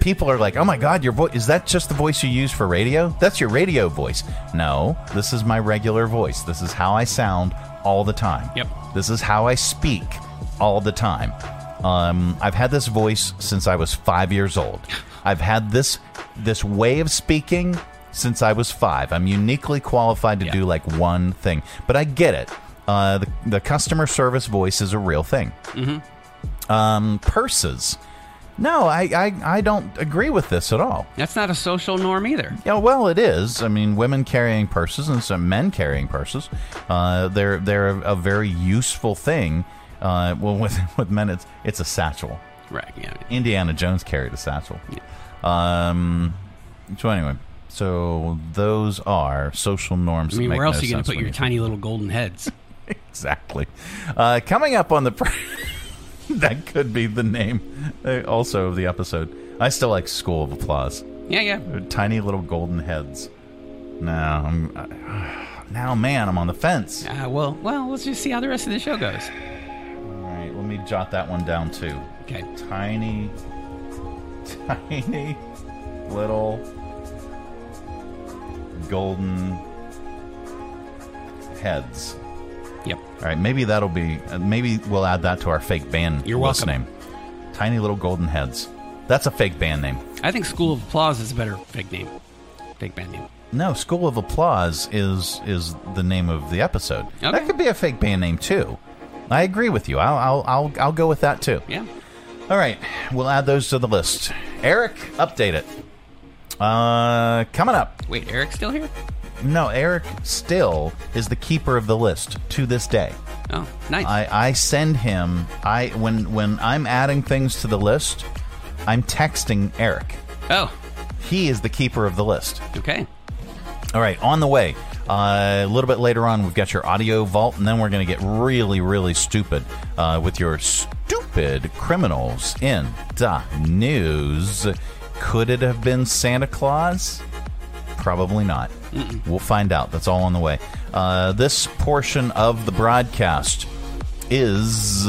people are like, oh my god, your voice is that just the voice you use for radio? That's your radio voice. No, this is my regular voice. This is how I sound all the time. Yep. This is how I speak all the time. Um, I've had this voice since I was five years old. I've had this this way of speaking since I was five. I'm uniquely qualified to do like one thing, but I get it. Uh, the, the customer service voice is a real thing. Mm-hmm. Um, purses. No, I, I, I don't agree with this at all. That's not a social norm either. Yeah, well, it is. I mean, women carrying purses and some men carrying purses. Uh, they're they're a very useful thing. Uh, well, <laughs> with with men, it's it's a satchel. Right. Yeah. Indiana Jones carried a satchel. Um. So anyway, so those are social norms. I mean, that make where else no are you going to put your tiny little golden heads? <laughs> <laughs> exactly. Uh, coming up on the. <laughs> That could be the name uh, also of the episode. I still like School of Applause. Yeah, yeah. Tiny little golden heads. No, I'm. Uh, <sighs> now, man, I'm on the fence. Uh, well, well, let's just see how the rest of the show goes. All right, let me jot that one down too. Okay. Tiny, tiny little golden heads. Yep. All right, maybe that'll be. Uh, maybe we'll add that to our fake band You're welcome. name. Tiny little golden heads. That's a fake band name. I think School of Applause is a better fake name. Fake band name. No, School of Applause is is the name of the episode. Okay. That could be a fake band name too. I agree with you. I'll I'll I'll, I'll go with that too. Yeah. All right, we'll add those to the list. Eric, update it. Uh, coming up. Wait, Eric's still here? No, Eric still is the keeper of the list to this day. Oh, nice. I, I send him. I when when I'm adding things to the list, I'm texting Eric. Oh, He is the keeper of the list. okay. All right, on the way. Uh, a little bit later on, we've got your audio vault, and then we're going to get really, really stupid uh, with your stupid criminals in the news. Could it have been Santa Claus? Probably not. We'll find out. That's all on the way. Uh, this portion of the broadcast is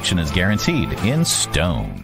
is guaranteed in stone.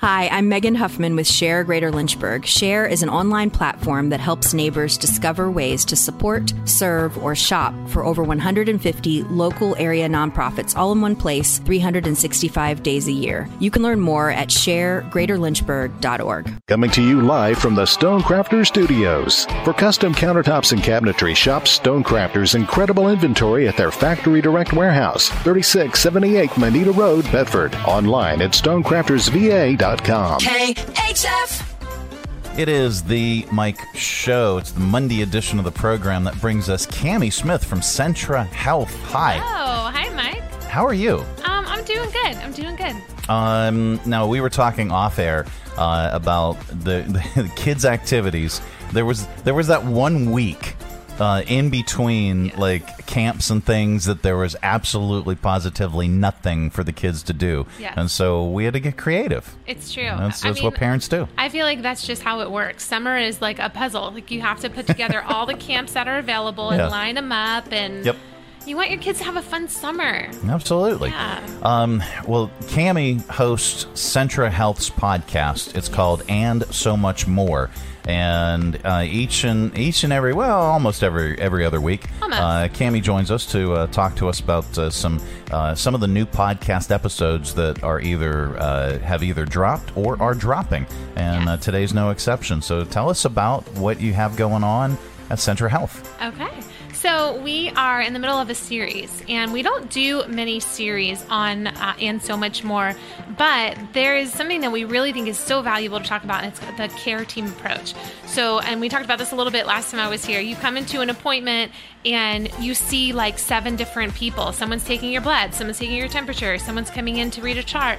Hi, I'm Megan Huffman with Share Greater Lynchburg. Share is an online platform that helps neighbors discover ways to support, serve, or shop for over 150 local area nonprofits all in one place 365 days a year. You can learn more at sharegreaterlynchburg.org. Coming to you live from the Stonecrafters Studios. For custom countertops and cabinetry, shop Stonecrafters' incredible inventory at their Factory Direct Warehouse, 3678 Moneta Road, Bedford. Online at stonecraftersva.com. KHF. It is the Mike Show. It's the Monday edition of the program that brings us Cami Smith from Centra Health. Hi. Oh, hi, Mike. How are you? Um, I'm doing good. I'm doing good. Um, now we were talking off air uh, about the, <laughs> the kids' activities. There was there was that one week uh, in between like camps and things that there was absolutely positively nothing for the kids to do and so we had to get creative It's true. that's, I that's mean, what parents do I feel like that's just how it works. Summer is like a puzzle. Like you have to put together <laughs> all the camps that are available and Yeah. line them up, and Yep. you want your kids to have a fun summer. Absolutely. Yeah. Um, well, Cami hosts Centra Health's podcast. It's called "And So Much More," and uh, each and each and every well, almost every every other week, Almost. uh, Cami joins us to uh, talk to us about uh, some uh, some of the new podcast episodes that are either uh, have either dropped or are dropping, and uh, today's no exception. So, tell us about what you have going on at Centra Health. Okay. So we are in the middle of a series, and we don't do many series on uh, and so much more. But there is something that we really think is so valuable to talk about, and it's the care team approach. So, and we talked about this a little bit last time I was here. You come into an appointment and you see like seven different people. Someone's taking your blood, someone's taking your temperature, someone's coming in to read a chart,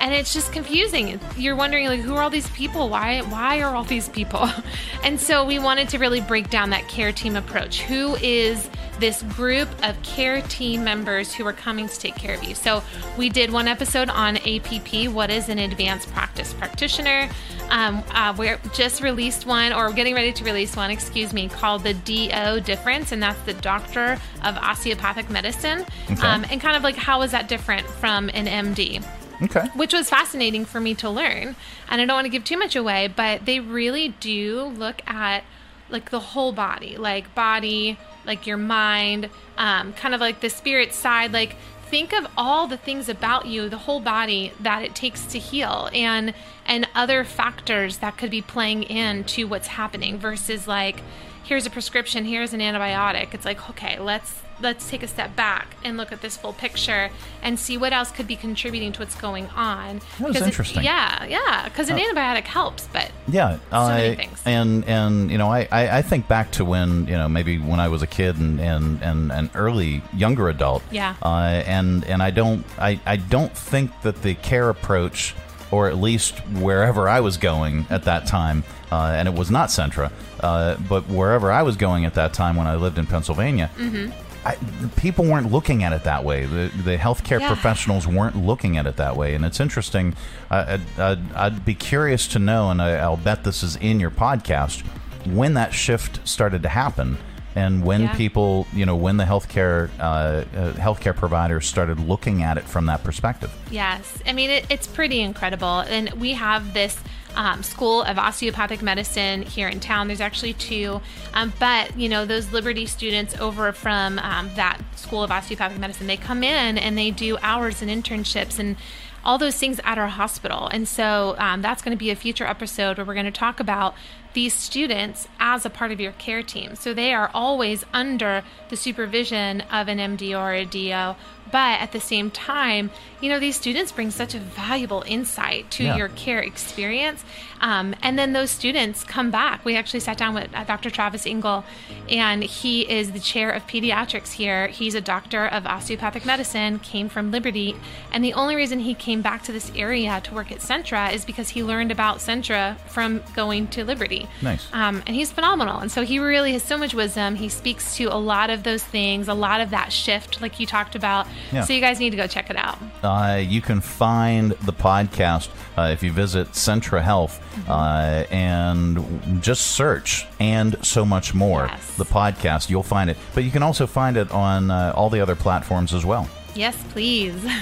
and it's just confusing. You're wondering like, who are all these people? Why? Why are all these people? <laughs> And so we wanted to really break down that care team approach. Who is this group of care team members who are coming to take care of you? So we did one episode on APP. What is an advanced practice practitioner? Um, uh, we're just released one, or getting ready to release one, excuse me, called the DO difference, and that's the Doctor of Osteopathic Medicine. Okay. Um, and kind of like how is that different from an MD? Okay. which was fascinating for me to learn. And I don't want to give too much away, but they really do look at like the whole body, like body, like your mind, um, kind of like the spirit side. Like think of all the things about you, the whole body that it takes to heal, and and other factors that could be playing into what's happening versus like here's a prescription, here's an antibiotic. It's like okay, let's let's take a step back and look at this full picture and see what else could be contributing to what's going on. That was 'Cause it- interesting. yeah, yeah, because an Uh, antibiotic helps, but Yeah, many I- things. and and you know, I, I I think back to when you know maybe when I was a kid and and and an early younger adult. Yeah. Uh, and and I don't I I don't think that the care approach, or at least wherever I was going at that time, uh, and it was not Centra, uh, but wherever I was going at that time when I lived in Pennsylvania. Mhm. I, people weren't looking at it that way. The the healthcare Yeah. professionals weren't looking at it that way, and it's interesting. I, I'd, I'd, I'd be curious to know, and I, I'll bet this is in your podcast, when that shift started to happen, and when Yeah. people, you know, when the healthcare uh, uh, healthcare providers started looking at it from that perspective. Yes, I mean it, it's pretty incredible, and we have this um, School of Osteopathic Medicine here in town. There's actually two, um, but you know those Liberty students over from um, that School of Osteopathic Medicine, they come in and they do hours and internships and all those things at our hospital. And so um, that's going to be a future episode where we're going to talk about these students as a part of your care team. So they are always under the supervision of an MD or a DO. But at the same time, you know, these students bring such a valuable insight to Yeah. your care experience. Um, and then those students come back. We actually sat down with uh, Dr. Travis Engel, and he is the chair of pediatrics here. He's a doctor of osteopathic medicine, came from Liberty. And the only reason he came back to this area to work at Centra is because he learned about Centra from going to Liberty. Nice. Um, and he's phenomenal. And so he really has so much wisdom. He speaks to a lot of those things, a lot of that shift, like you talked about. Yeah. So you guys need to go check it out. Uh, you can find the podcast uh, if you visit Centra Health uh, and just search and so much more. The podcast, you'll find it. But you can also find it on uh, all the other platforms as well. Yes, please. <laughs>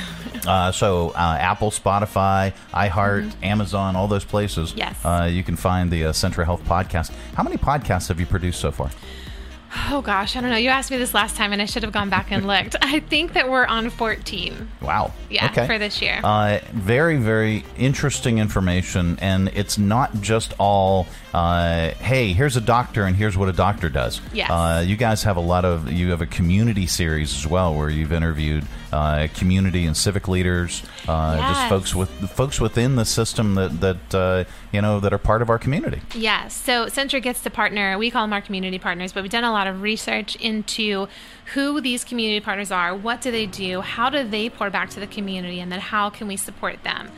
Uh, so uh, Apple, Spotify, iHeart, Amazon, all those places. Mm-hmm. Yes. Uh, you can find the uh, Centra Health podcast. How many podcasts have you produced so far? Oh gosh, I don't know. You asked me this last time, and I should have gone back and looked. <laughs> I think that we're on 14. Wow. Yeah, Okay. for this year. Uh, very, very interesting information, and it's not just all. Uh, hey, here's a doctor, and here's what a doctor does. Yes. Uh, you guys have a lot of. You have a community series as well, where you've interviewed uh, community and civic leaders, uh, just folks with folks within the system that that uh, you know that are part of our community. Yes. So Centra gets to partner. We call them our community partners, but we've done a lot of research into who these community partners are, what do they do, how do they pour back to the community, and then how can we support them.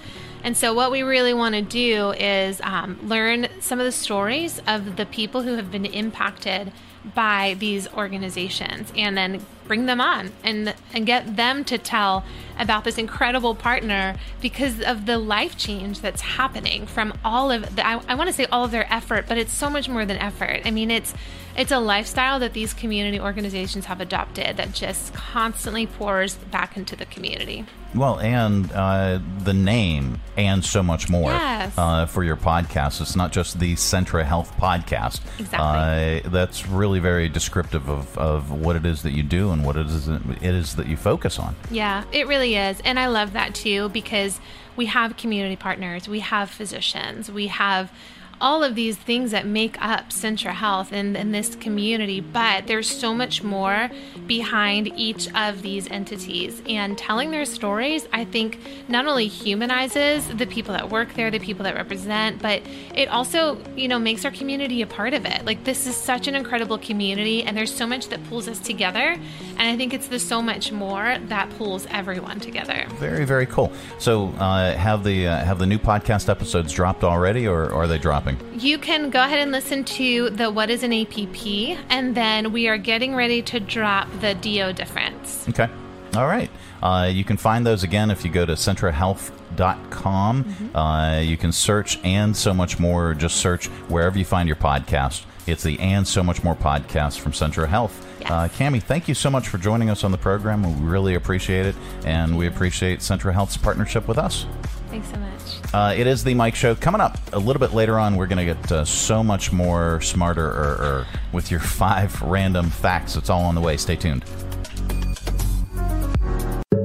And so, what we really want to do is um, learn some of the stories of the people who have been impacted by these organizations and then bring them on and and get them to tell about this incredible partner because of the life change that's happening from all of the, I, I want to say all of their effort but it's so much more than effort. I mean it's it's a lifestyle that these community organizations have adopted that just constantly pours back into the community Well, and uh, the name and so much more Yes. uh, for your podcast. It's not just the Centra Health podcast. Exactly. Uh, that's really very descriptive of, of what it is that you do and what it is that, it is that you focus on. Yeah, it really is. And I love that too because we have community partners, we have physicians, we have all of these things that make up Centra Health and, and this community, but there's so much more behind each of these entities. And telling their stories, I think, not only humanizes the people that work there, the people that represent, but it also, you know, makes our community a part of it. Like, this is such an incredible community, and there's so much that pulls us together. And I think it's the so much more that pulls everyone together. Very, very cool. So, uh, have the uh, have the new podcast episodes dropped already, or, or are they dropping? You can go ahead and listen to the What is an APP, and then we are getting ready to drop the DO difference. Okay. All right. Uh, you can find those again if you go to centrahealth.com. Mm-hmm. Uh, you can search and so much more. Just search wherever you find your podcast. It's the and so much more podcast from Centra Health. Uh, Cami, thank you so much for joining us on the program. We really appreciate it, and we appreciate Centra Health's partnership with us. Thanks so much. Uh, it is the Mike Show. Coming up a little bit later on, we're going to get uh, so much more smarter er, er, with your <laughs> five random facts. It's all on the way. Stay tuned.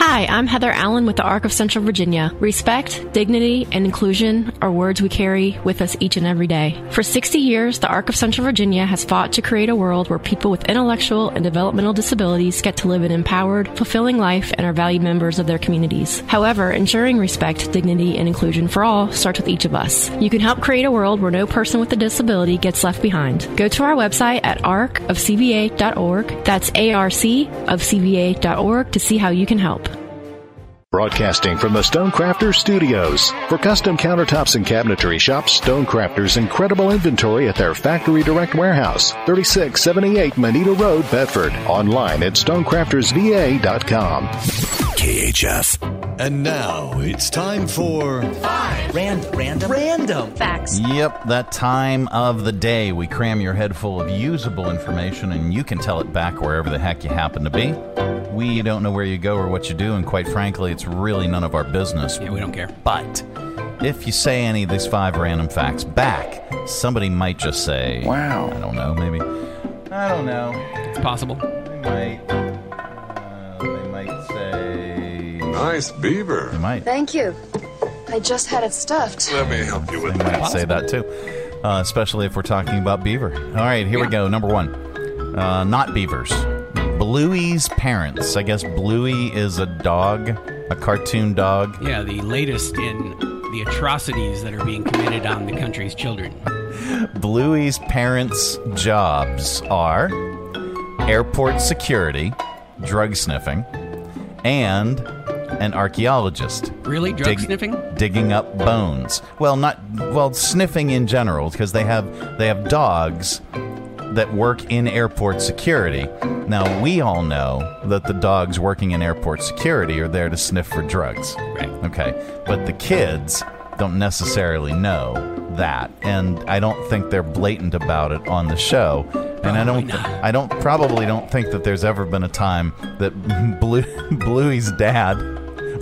Hi, I'm Heather Allen with the Arc of Central Virginia. Respect, dignity, and inclusion are words we carry with us each and every day. For 60 years, the Arc of Central Virginia has fought to create a world where people with intellectual and developmental disabilities get to live an empowered, fulfilling life and are valued members of their communities. However, ensuring respect, dignity, and inclusion for all starts with each of us. You can help create a world where no person with a disability gets left behind. Go to our website at arcofcva.org. That's ARC of CVA.org to see how you can help. Broadcasting from the Stonecrafters Studios. For custom countertops and cabinetry, shop Stonecrafters' incredible inventory at their Factory Direct Warehouse, 3678 Moneta Road, Bedford. Online at stonecraftersva.com. KHF. And now it's time for Five. Random. Random. Random. Facts. Yep, that time of the day we cram your head full of usable information and you can tell it back wherever the heck you happen to be. We don't know where you go or what you do, and quite frankly, it's really none of our business. Yeah, we don't care. But if you say any of these five random facts back, somebody might just say, Wow. I don't know, maybe. I don't know. It's possible. They might. Nice beaver. They might. Thank you. I just had it stuffed. Let me help you with They that. might say that too, uh, especially if we're talking about beaver. All right, here we go. Number one, uh, not beavers. Bluey's parents. I guess Bluey is a dog, a cartoon dog. Yeah, the latest in the atrocities that are being committed on the country's children. <laughs> Bluey's parents' jobs are airport security, drug sniffing, and an archaeologist. Really? Drug Dig- sniffing? digging up bones. Well, not well, sniffing in general because they have they have dogs that work in airport security. Now, we all know that the dogs working in airport security are there to sniff for drugs. Right. Okay. But the kids don't necessarily know that, and I don't think they're blatant about it on the show. And I don't, I don't, probably don't think that there's ever been a time that <laughs> Blue, Bluey's dad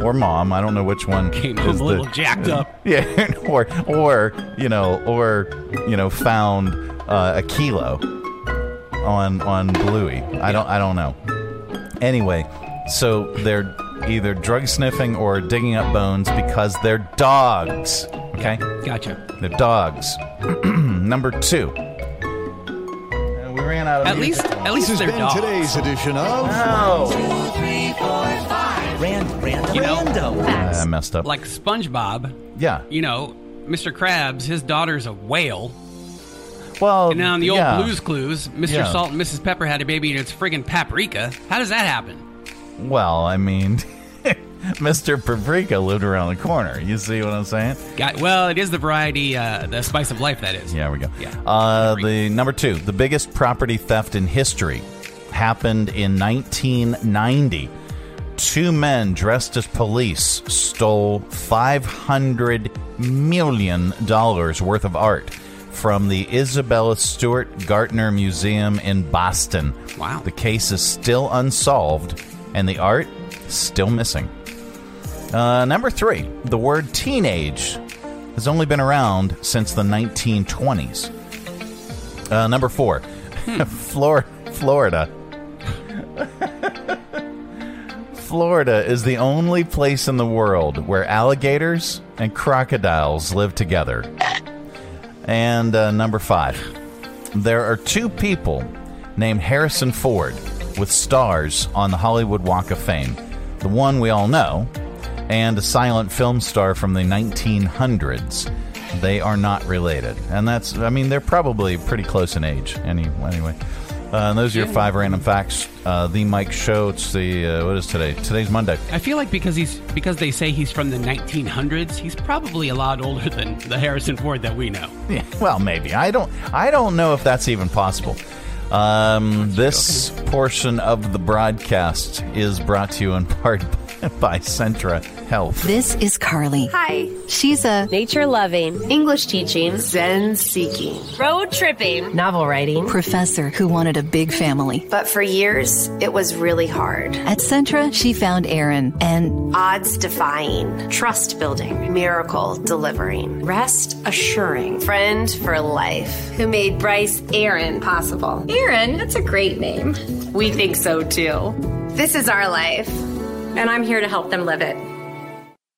or mom, I don't know which one, Came is a the- little jacked up. <laughs> yeah, or or you know, or you know, found uh, a kilo on on Bluey. I don't I don't know. Anyway, so they're either drug sniffing or digging up bones because they're dogs. Okay, Gotcha. they're dogs. <clears throat> Number two. Uh, we ran out of At music. least, at least This has they're been dogs. today's edition of No. Three, four, five. Random. Random. You know, random. I messed up. Like SpongeBob, yeah. you know, Mr. Krabs, his daughter's a whale. Well, And then on the old yeah. Blues Clues, Mr. Yeah. Salt and Mrs. Pepper had a baby and it's friggin' paprika. How does that happen? Well, I mean, <laughs> Mr. Paprika lived around the corner. You see what I'm saying? Got, well, it is the variety, uh, the spice of life, that is. Yeah, we go. Yeah. Uh, the number two, the biggest property theft in history, happened in 1990. Two men dressed as police stole 500 million dollars worth of art from the Isabella Stewart Gardner Museum in Boston. Wow. The case is still unsolved, and the art still missing. Uh, number three, the word teenage has only been around since the 1920s. Uh, number four, <laughs> Flor- Florida. Florida is the only place in the world where alligators and crocodiles live together. And uh, number five, there are two people named Harrison Ford with stars on the Hollywood Walk of Fame. The one we all know, and a silent film star from the 1900s. They are not related. And that's, I mean, they're probably pretty close in age. Any, anyway. Uh, and those are your five random facts. Uh, the Mike Show. It's the, uh, what is today? Today's Monday. I feel like because he's because they say he's from the 1900s, he's probably a lot older than the Harrison Ford that we know. Yeah, well, maybe. I don't. I don't know if that's even possible. Um, this portion of the broadcast is brought to you in part <laughs> by Centra Health. This is Carly. Hi. She's a Nature loving, English teaching. Zen seeking, Road tripping. novel writing. professor who wanted a big family. But for years, it was really hard. At Centra, she found Aaron and Odds defying, trust building, miracle delivering, rest assuring, friend for life, who made Bryce Aaron possible. Aaron, that's a great name. We think so too. This is our life, and I'm here to help them live it.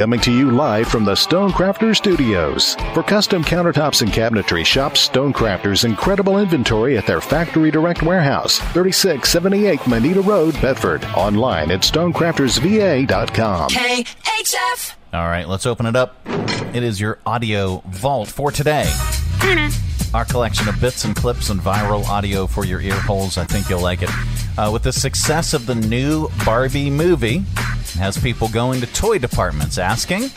Coming to you live from the Stonecrafters Studios. For custom countertops and cabinetry, shop Stonecrafters' incredible inventory at their Factory Direct Warehouse, 3678 Moneta Road, Bedford. Online at stonecraftersva.com. KHF. All right, let's open it up. It is your audio vault for today. Our collection of bits and clips and viral audio for your ear holes. I think you'll like it. Uh, with the success of the new Barbie movie, it has people going to toy departments asking,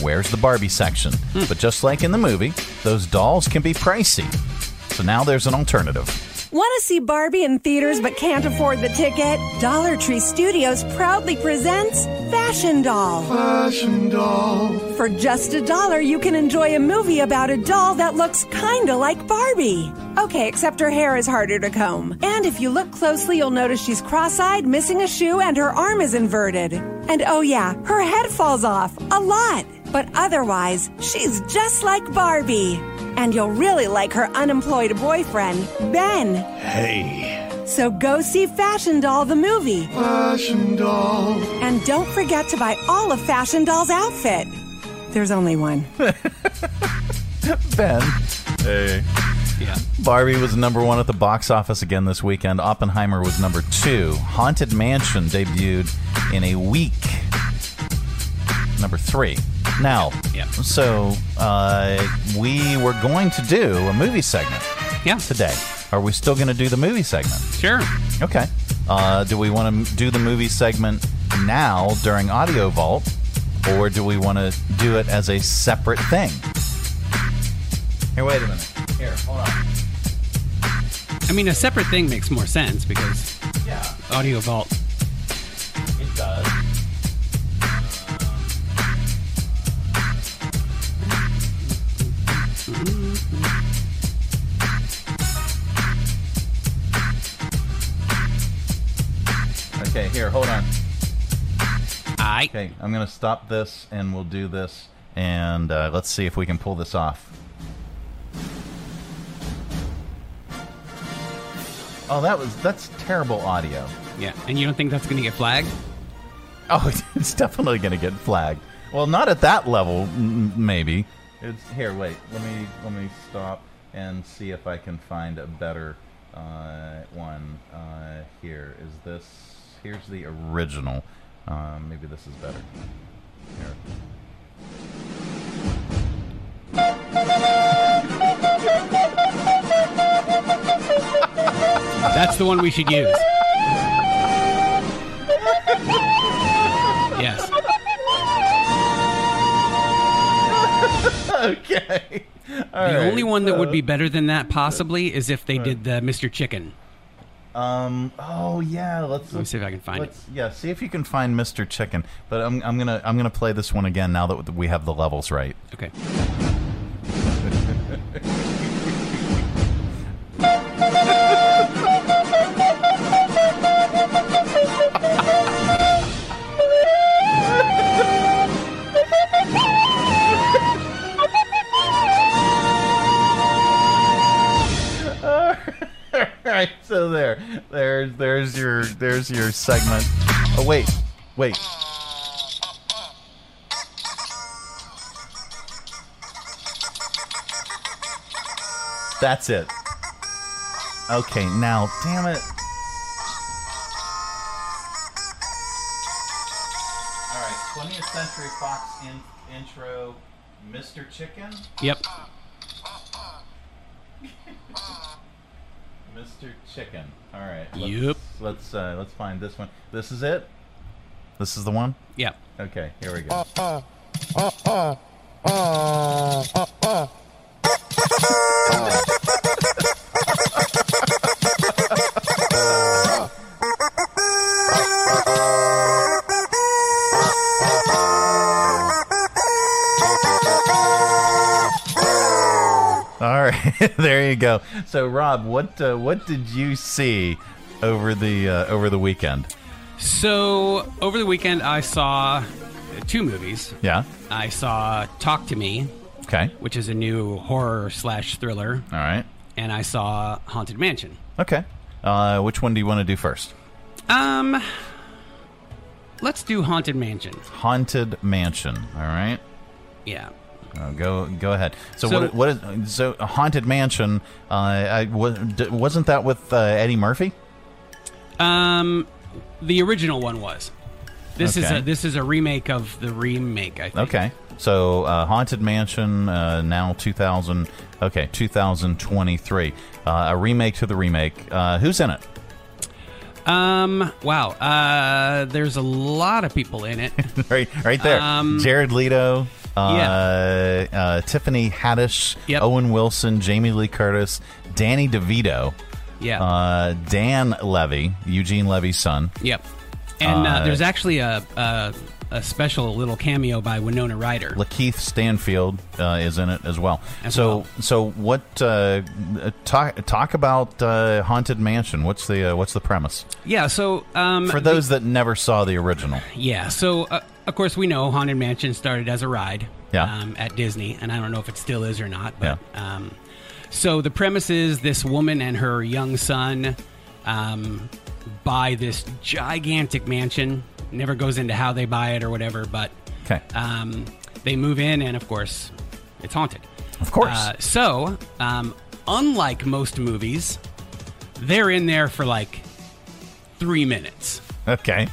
Where's the Barbie section? But just like in the movie, those dolls can be pricey. So now there's an alternative. Want to see Barbie in theaters but can't afford the ticket? Dollar Tree Studios proudly presents Fashion Doll. Fashion doll. For just a dollar, you can enjoy a movie about a doll that looks kinda like Barbie. Okay, except her hair is harder to comb. And if you look closely, you'll notice she's cross eyed, missing a shoe, and her arm is inverted. And oh, yeah, her head falls off a lot. But otherwise, she's just like Barbie. And you'll really like her unemployed boyfriend, Ben. Hey. So go see Fashion Doll the movie. Fashion doll. And don't forget to buy all of Fashion Doll's outfit. There's only one. <laughs> Ben. Hey. Yeah. Barbie was number one at the box office again this weekend. Oppenheimer was number two. Haunted Mansion debuted in a week. Number three. Now, Yeah. so uh, we were going to do a movie segment. Yeah. Today, are we still going to do the movie segment? Sure. Okay. Uh, do we want to do the movie segment now during Audio Vault, or do we want to do it as a separate thing? Here, wait a minute. Here, hold on. I mean, a separate thing makes more sense because Yeah. Audio Vault. It does. Okay, here, hold on. I. Okay, I'm gonna stop this, and we'll do this, and uh, let's see if we can pull this off. Oh, that was that's terrible audio. Yeah, and you don't think that's to get flagged? Oh, <laughs> it's definitely to get flagged. Well, not at that level, m- maybe. It's here. Wait, let me let me stop and see if I can find a better uh, one. Uh, here is this. Here's the original. Um, maybe this is better. Here. That's the one we should use. Yes. okay. the only one that would be better than that, possibly, is if they did the Mr. Chicken. Um. Oh yeah. Let's Let me see if I can find it. let's- Yeah. See if you can find Mr. Chicken. But I'm I'm gonna I'm gonna play this one again now that we have the levels right. Okay. <laughs> right, so there, there's there's your there's your segment. Oh wait, wait. That's it. Okay, now, damn it. All right, 20th Century Fox in, intro, Mr. Chicken. Yep. Mr. Chicken. All right. Let's, Yep. Let's uh, let's find this one. This is it. This is the one. Yep. Okay. Here we go. All right, <laughs> there you go. So, Rob, what uh, what did you see over the uh, over the weekend? So over the weekend, I saw two movies. Yeah. I saw Talk to Me, Okay. which is a new horror slash thriller, All right. and I saw Haunted Mansion. Okay. Uh, which one do you want to do first? Um, let's do Haunted Mansion. Haunted Mansion. All right. Yeah. Uh, go go ahead. So, So- what what is so Haunted Mansion? Uh, I was wasn't that with uh, Eddie Murphy? Um, the original one was. This is a this is a remake of the remake. I think. Okay. So uh, Haunted Mansion uh, now 2000. Okay, 2023. Uh, a remake to the remake. Uh, who's in it? Um. Wow. Uh. There's a lot of people in it. <laughs> right, right there. Um, Jared Leto. Uh, uh, Tiffany Haddish, Owen Wilson, Jamie Lee Curtis, Danny DeVito, Yeah. uh, Dan Levy, Eugene Levy's son. Yep. And uh, Uh, there's actually a, a a special little cameo by Winona Ryder. Lakeith Stanfield uh, is in it as well. As so, well. so what? Uh, talk talk about uh, Haunted Mansion. What's the uh, what's the premise Yeah. So um, for those that never saw the original? Yeah. So, uh, of course, we know Haunted Mansion started as a ride Yeah. um, at Disney, and I don't know if it still is or not. But um, so the premise is this woman and her young son um, buy this gigantic mansion. Never goes into how they buy it or whatever, but Okay. um, they move in, and of course, it's haunted. Of course. Uh, so, um, unlike most movies, they're in there for like three minutes. Okay.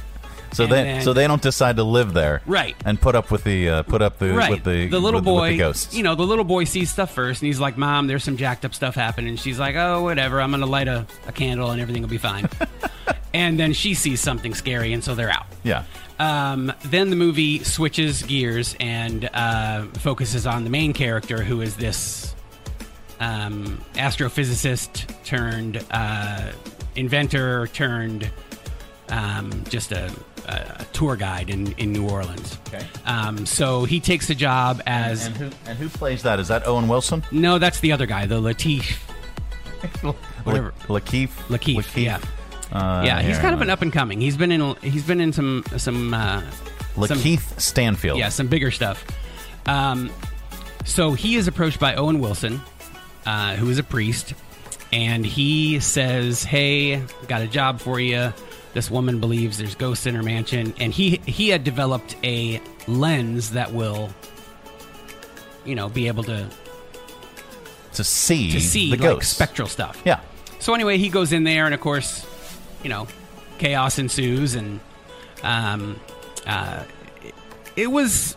So And they then- so they don't decide to live there, Right. And put up with the uh, put up the right. with the the little with, boy, with the ghosts. you know, the little boy sees stuff first, and he's like, "Mom, there's some jacked up stuff happening." And she's like, "Oh, whatever. I'm gonna light a, a candle, and everything will be fine." <laughs> and then she sees something scary, and so they're out. Yeah. Um, then the movie switches gears and uh, focuses on the main character, who is this um, astrophysicist turned uh, inventor turned um, just a, a tour guide in, in New Orleans. Okay. Um, so he takes a job as. And who and who plays that? Is that Owen Wilson? No, that's the other guy, the Latif. <laughs> Whatever. La- Lakeith. Lakeith. Yeah. Uh, yeah, he's kind of an up and coming. He's been in. He's been in some some. Uh, on. some- Stanfield. Yeah, some bigger stuff. Um, so he is approached by Owen Wilson, uh, who is a priest, and he says, "Hey, got a job for you. This woman believes there's ghosts in her mansion, and he he had developed a lens that will, you know, be able to to see to see the like ghosts. spectral stuff. Yeah. So anyway, he goes in there, and of course, you know, chaos ensues, and um, uh, it, it was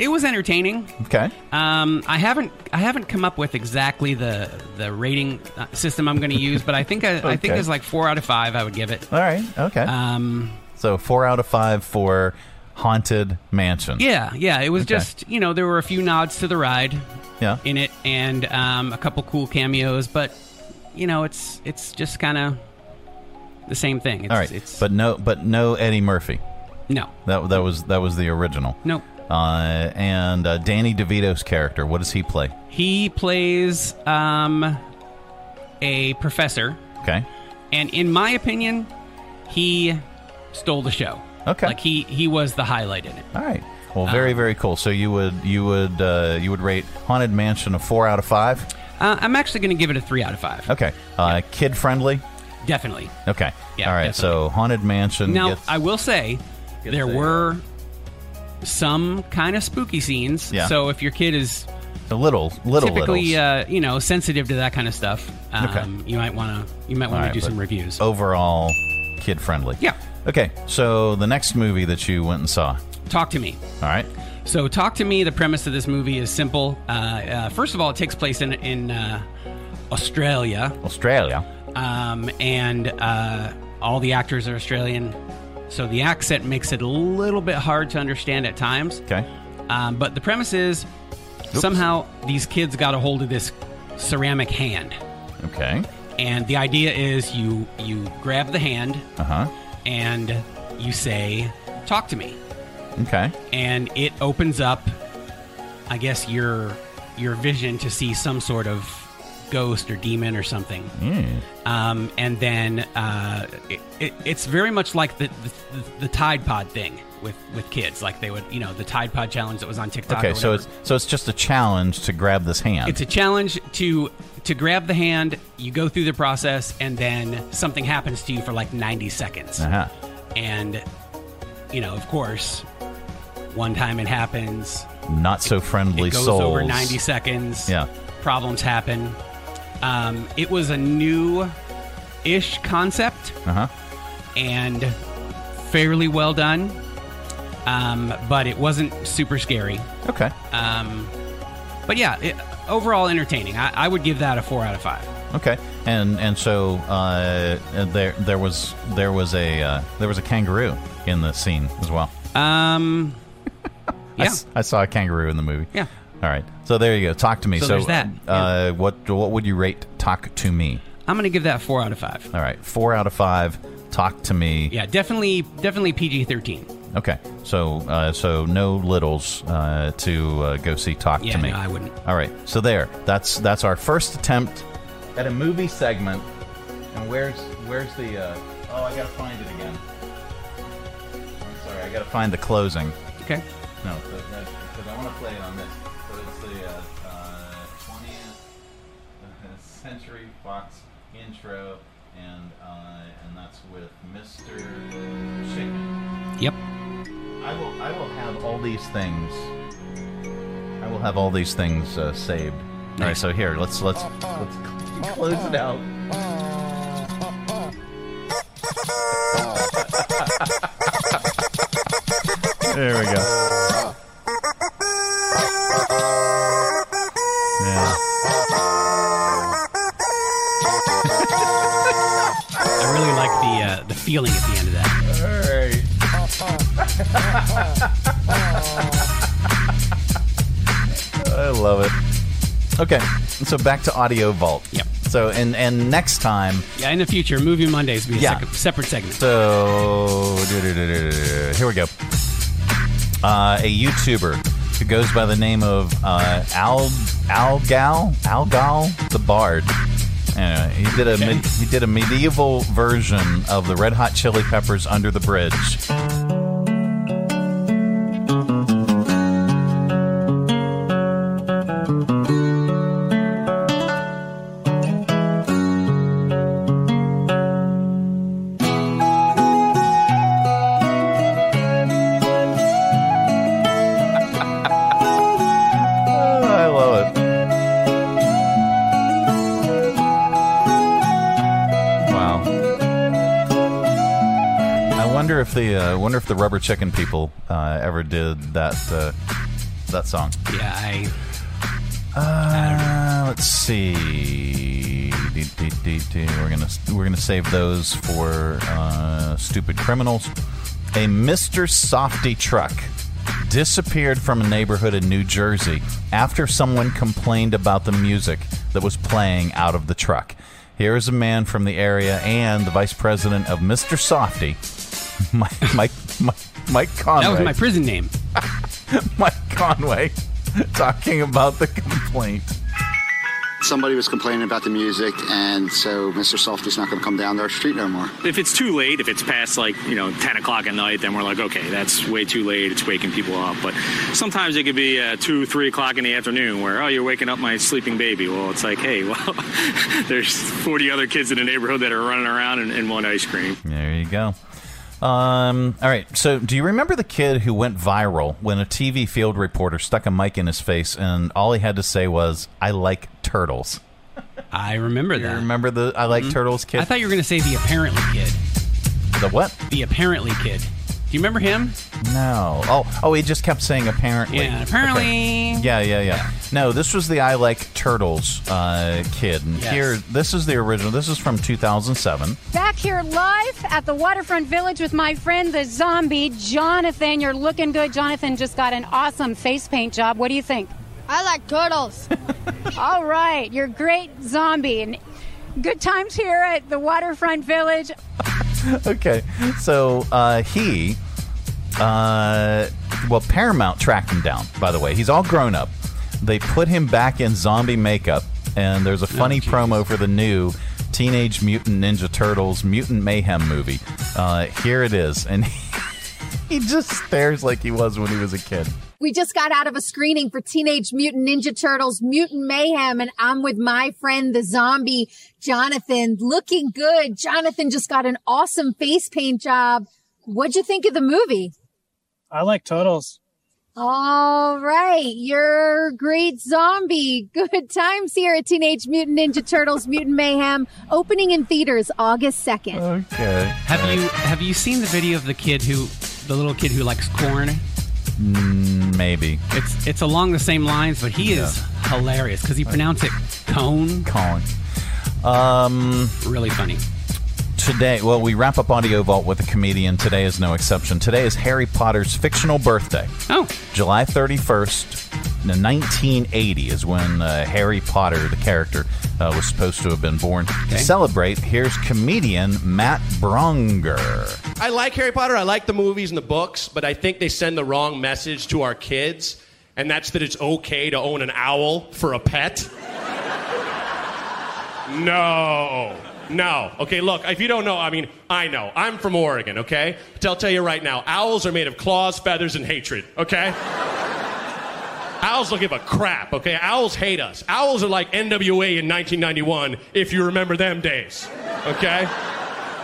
it was entertaining. Okay. Um, I haven't I haven't come up with exactly the the rating uh, system I'm going to use, but I think I, I think Okay. it's like four out of five. I would give it. All right. Okay. Um, so four out of five for Haunted Mansion. Yeah, yeah. It was Okay. just you know there were a few nods to the ride. Yeah. In it, and um, a couple cool cameos, but you know it's it's just kind of the same thing. It's, All right. It's but no, but no Eddie Murphy. No. That that was that was the original. Nope. Uh, and uh, Danny DeVito's character, what does he play? he plays um, a professor, Okay. and in my opinion, he stole the show. Okay. Like he he was the highlight in it. All right. Well, very very cool. So you would you would uh, you would rate Haunted Mansion a four out of five? Uh, I'm actually going to give it a three out of five. Okay. Uh, Kid friendly. Definitely. Okay. Yeah, All right. So Haunted Mansion. Now gets, I will say gets there a, were some kind of spooky scenes. Yeah. So if your kid is a little little typically uh, you know sensitive to that kind of stuff, um, Okay. you might want to you might want right, to do some reviews. Overall, kid friendly. Yeah. Okay. So the next movie that you went and saw. Talk to Me. All right. So, Talk to Me. The premise of this movie is simple. Uh, uh, first of all, it takes place in in uh, Australia. Australia. Um, and uh, all the actors are Australian, so the accent makes it a little bit hard to understand at times. Okay. Um, but the premise is somehow these kids got a hold of this ceramic hand. Okay. And the idea is you you grab the hand Uh huh. and you say, "Talk to me," Okay. and it opens up, I guess your your vision to see some sort of ghost or demon or something. Mm. Um, and then uh, it, it, it's very much like the, the the Tide Pod thing with with kids. Like they would, you know, the Tide Pod challenge that was on TikTok. Okay. So it's so it's just a challenge to grab this hand. It's a challenge to to grab the hand. You go through the process, and then something happens to you for like ninety seconds. Uh-huh. And you know, of course, one time it happens. Not so friendly It goes souls. over ninety seconds. Yeah. Problems happen. Um, it was a new-ish concept Uh huh. and fairly well done. Um, but it wasn't super scary. Okay. Um, but yeah, it, overall entertaining. I, I would give that a four out of five. Okay, and and so uh, there there was there was a uh, there was a kangaroo in the scene as well. Um, <laughs> I yeah. s- I, saw a kangaroo in the movie. Yeah. All right, so there you go. Talk to me. So there's that, Uh, what what would you rate Talk to Me? I'm going to give that four out of five. All right, four out of five. Talk to me. Yeah, definitely, definitely PG-13. Okay, so uh, so no littles uh, to uh, go see Talk Yeah, to Me. no, I wouldn't. All right, so there. That's that's our first attempt at a movie segment. And where's where's the? Uh, oh, I gotta find it again. I'm sorry, I gotta find the closing. Okay. No, because I want to play it on this. Century Fox intro, and uh, and that's with Mr. Chicken. Yep. I will I will have all these things. I will have all these things uh, saved. All right, so here let's let's let's close it out. there we go. Feeling at the end of that. I love it. Okay, so back to Audio Vault. Yep. So and and next time, Yeah, in the future, Movie Mondays will be a Yeah. sec- separate segment. so here we go. Uh, a YouTuber who goes by the name of uh, Al Gal Algal the Bard. Anyway, he did a med- he did a medieval version of the Red Hot Chili Peppers Under the Bridge. Rubber Chicken people uh, ever did that uh, that song. Yeah, I. Uh, let's see. We're gonna we're gonna save those for uh, stupid criminals. A Mr. Softee truck disappeared from a neighborhood in New Jersey after someone complained about the music that was playing out of the truck. Here is a man from the area and the vice president of Mr. Softee, <laughs> Mike Mike Mike, Mike Conway. That was my prison name. <laughs> Mike Conway talking about the complaint. Somebody was complaining about the music, and so Mr. Softee's not going to come down to our street no more. If it's too late, if it's past like, you know, 10 o'clock at night, then we're like, okay, that's way too late. It's waking people up. But sometimes it could be uh, 2, 3 o'clock in the afternoon where, oh, you're waking up my sleeping baby. Well, it's like, hey, <laughs> well, there's 40 other kids in the neighborhood that are running around and, and want ice cream. There you go. Um, all right. So, do you remember the kid who went viral when a TV field reporter stuck a mic in his face and all he had to say was, "I like turtles." I remember that. You that. remember the "I like Mhm. turtles" kid? I thought you were going to say the apparently kid. the what? The apparently kid. Do you remember him? No. Oh, oh, he just kept saying apparently. Yeah, apparently. Okay. Yeah, yeah, yeah. No, this was the I Like Turtles uh, kid. And Yes. here, this is the original. This is from 2007. Back here live at the Waterfront Village with my friend the zombie, Jonathan. You're looking good. Jonathan just got an awesome face paint job. What do you think? I like turtles. <laughs> All right, you're great zombie. And good times here at the Waterfront Village. <laughs> okay, so uh, he, uh, well, Paramount tracked him down. By the way, he's all grown up. They put him back in zombie makeup, and there's a funny promo for the new Teenage Mutant Ninja Turtles Mutant Mayhem movie. Uh, here it is, and <laughs> he just stares like he was when he was a kid. We just got out of a screening for Teenage Mutant Ninja Turtles Mutant Mayhem, and I'm with my friend, the zombie, Jonathan. Looking good. Jonathan just got an awesome face paint job. What'd you think of the movie? I like turtles. All right. You're a great zombie. Good times here at Teenage Mutant Ninja Turtles Mutant Mayhem, opening in theaters August 2nd. Okay. Have you have you seen the video of the kid who, the little kid who likes corn? Mm, maybe. It's it's along the same lines, but he is hilarious because he pronounced it cone. Colin. Um, really funny. Today, well, we wrap up Audio Vault with a comedian. Today is no exception. Today is Harry Potter's fictional birthday. Oh. July 31st, 1980 is when uh, Harry Potter, the character, uh, was supposed to have been born. To celebrate, here's comedian Matt Braunger. I like Harry Potter. I like the movies and the books, but I think they send the wrong message to our kids, and that's that it's okay to own an owl for a pet. <laughs> No. No. Okay, look, if you don't know, I mean, I know. I'm from Oregon, okay? But I'll tell you right now, owls are made of claws, feathers, and hatred, okay? Owls don't give a crap, okay? Owls hate us. Owls are like NWA in 1991, if you remember them days, okay?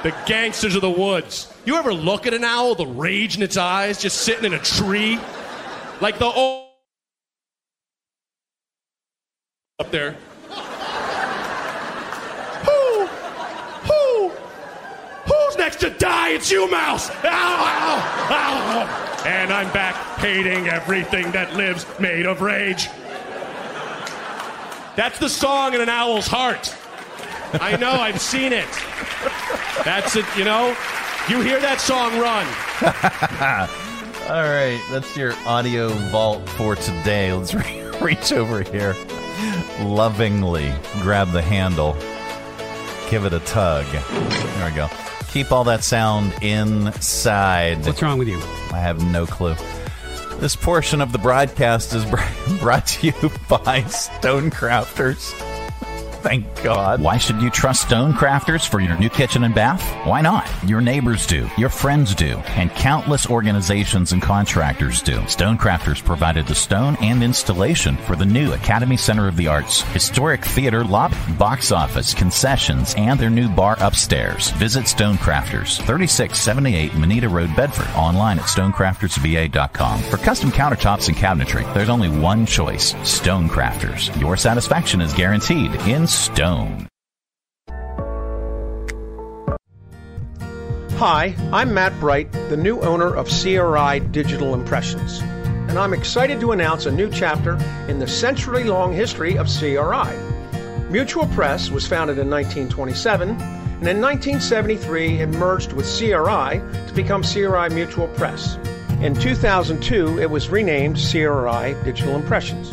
The gangsters of the woods. You ever look at an owl, the rage in its eyes, just sitting in a tree? Like the old. Up there. Who? Who? Who's next to die? It's you, Mouse! Ow, ow, ow. And I'm back hating everything that lives made of rage. That's the song in an owl's heart. I know, I've seen it. That's it, you know? You hear that song run. <laughs> All right, that's your audio vault for today. Let's re- <laughs> reach over here, lovingly grab the handle, give it a tug. There we go. Keep all that sound inside. What's wrong with you? I have no clue. This portion of the broadcast is <laughs> brought to you <laughs> by Stonecrafters. Thank God. Why should you trust Stonecrafters for your new kitchen and bath? Why not? Your neighbors do, your friends do, and countless organizations and contractors do. Stonecrafters provided the stone and installation for the new Academy Center of the Arts, historic theater lobby, box office, concessions, and their new bar upstairs. Visit Stonecrafters, 3678 Moneta Road, Bedford, online at stonecraftersva.com. For custom countertops and cabinetry, there's only one choice Stonecrafters. Your satisfaction is guaranteed in stone. Hi, I'm Matt Bright, the new owner of CRI Digital Impressions, and I'm excited to announce a new chapter in the century long history of CRI. Mutual Press was founded in 1927, and in 1973 it merged with CRI to become CRI Mutual Press. In 2002, it was renamed CRI Digital Impressions.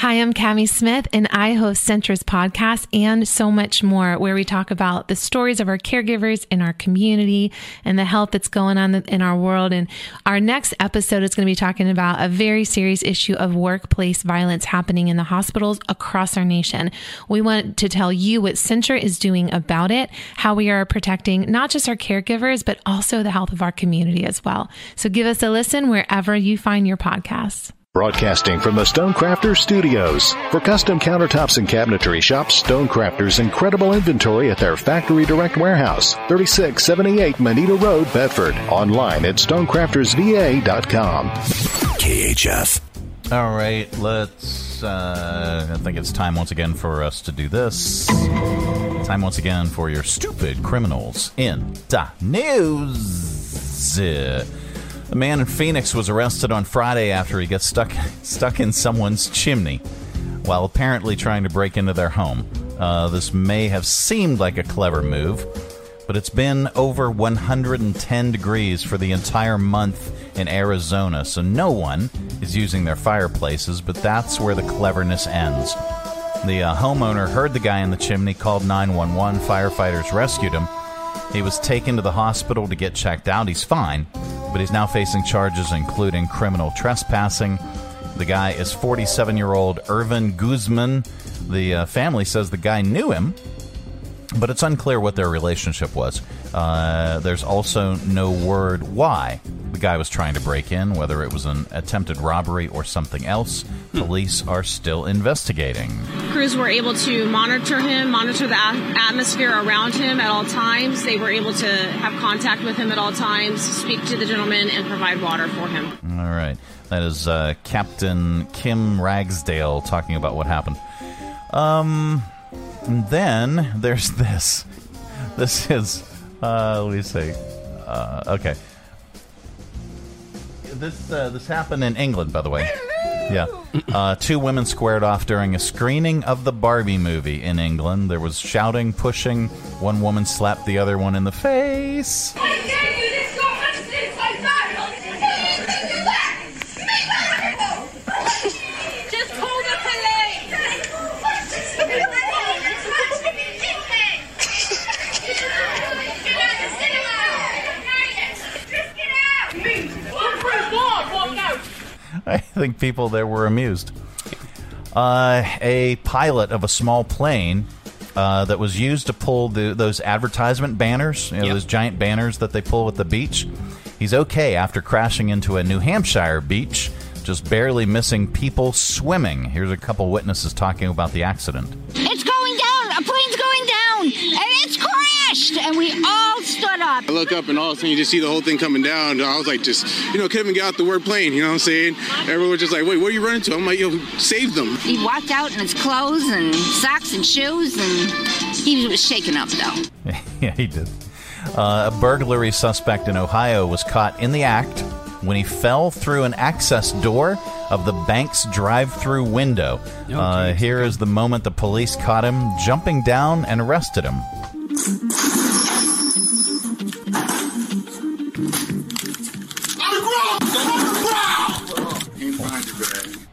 Hi, I'm Cami Smith, and I host Centra's podcast and so much more, where we talk about the stories of our caregivers in our community and the health that's going on in our world. And our next episode is going to be talking about a very serious issue of workplace violence happening in the hospitals across our nation. We want to tell you what Centra is doing about it, how we are protecting not just our caregivers, but also the health of our community as well. So give us a listen wherever you find your podcasts. Broadcasting from the Stonecrafters Studios. For custom countertops and cabinetry, shop Stonecrafters' incredible inventory at their Factory Direct Warehouse, 3678 Moneta Road, Bedford. Online at stonecraftersva.com. KHF. All right, let's. Uh, I think it's time once again for us to do this. Time once again for your stupid criminals in the news. A man in Phoenix was arrested on Friday after he got stuck stuck in someone's chimney while apparently trying to break into their home. Uh, this may have seemed like a clever move, but it's been over 110 degrees for the entire month in Arizona, so no one is using their fireplaces, but that's where the cleverness ends. The uh, homeowner heard the guy in the chimney, called 911. Firefighters rescued him. He was taken to the hospital to get checked out. He's fine, but he's now facing charges including criminal trespassing. The guy is 47 year old Irvin Guzman. The uh, family says the guy knew him, but it's unclear what their relationship was. Uh, there's also no word why the guy was trying to break in, whether it was an attempted robbery or something else. Police are still investigating. Crews were able to monitor him, monitor the a- atmosphere around him at all times. They were able to have contact with him at all times, speak to the gentleman, and provide water for him. All right. That is uh, Captain Kim Ragsdale talking about what happened. Um, and then there's <laughs> this. This is, uh, let me see. Uh, okay. This uh, this happened in England, by the way. Yeah. Uh, two women squared off during a screening of the Barbie movie in England. There was shouting, pushing. One woman slapped the other one in the face. <laughs> think people there were amused. Uh, a pilot of a small plane uh, that was used to pull the, those advertisement banners, you know, those giant banners that they pull at the beach. He's okay after crashing into a New Hampshire beach, just barely missing people swimming. Here's a couple witnesses talking about the accident. It's going down. A plane's going down, and it's crashed. And we all stood up. I look up and all of a sudden you just see the whole thing coming down. I was like, just, you know, couldn't even get out the word plane, you know what I'm saying? Everyone was just like, wait, what are you running to? I'm like, yo, save them. He walked out in his clothes and socks and shoes, and he was shaken up though. <laughs> yeah, he did. Uh, a burglary suspect in Ohio was caught in the act when he fell through an access door of the bank's drive-through window. Uh, here is the moment the police caught him jumping down and arrested him.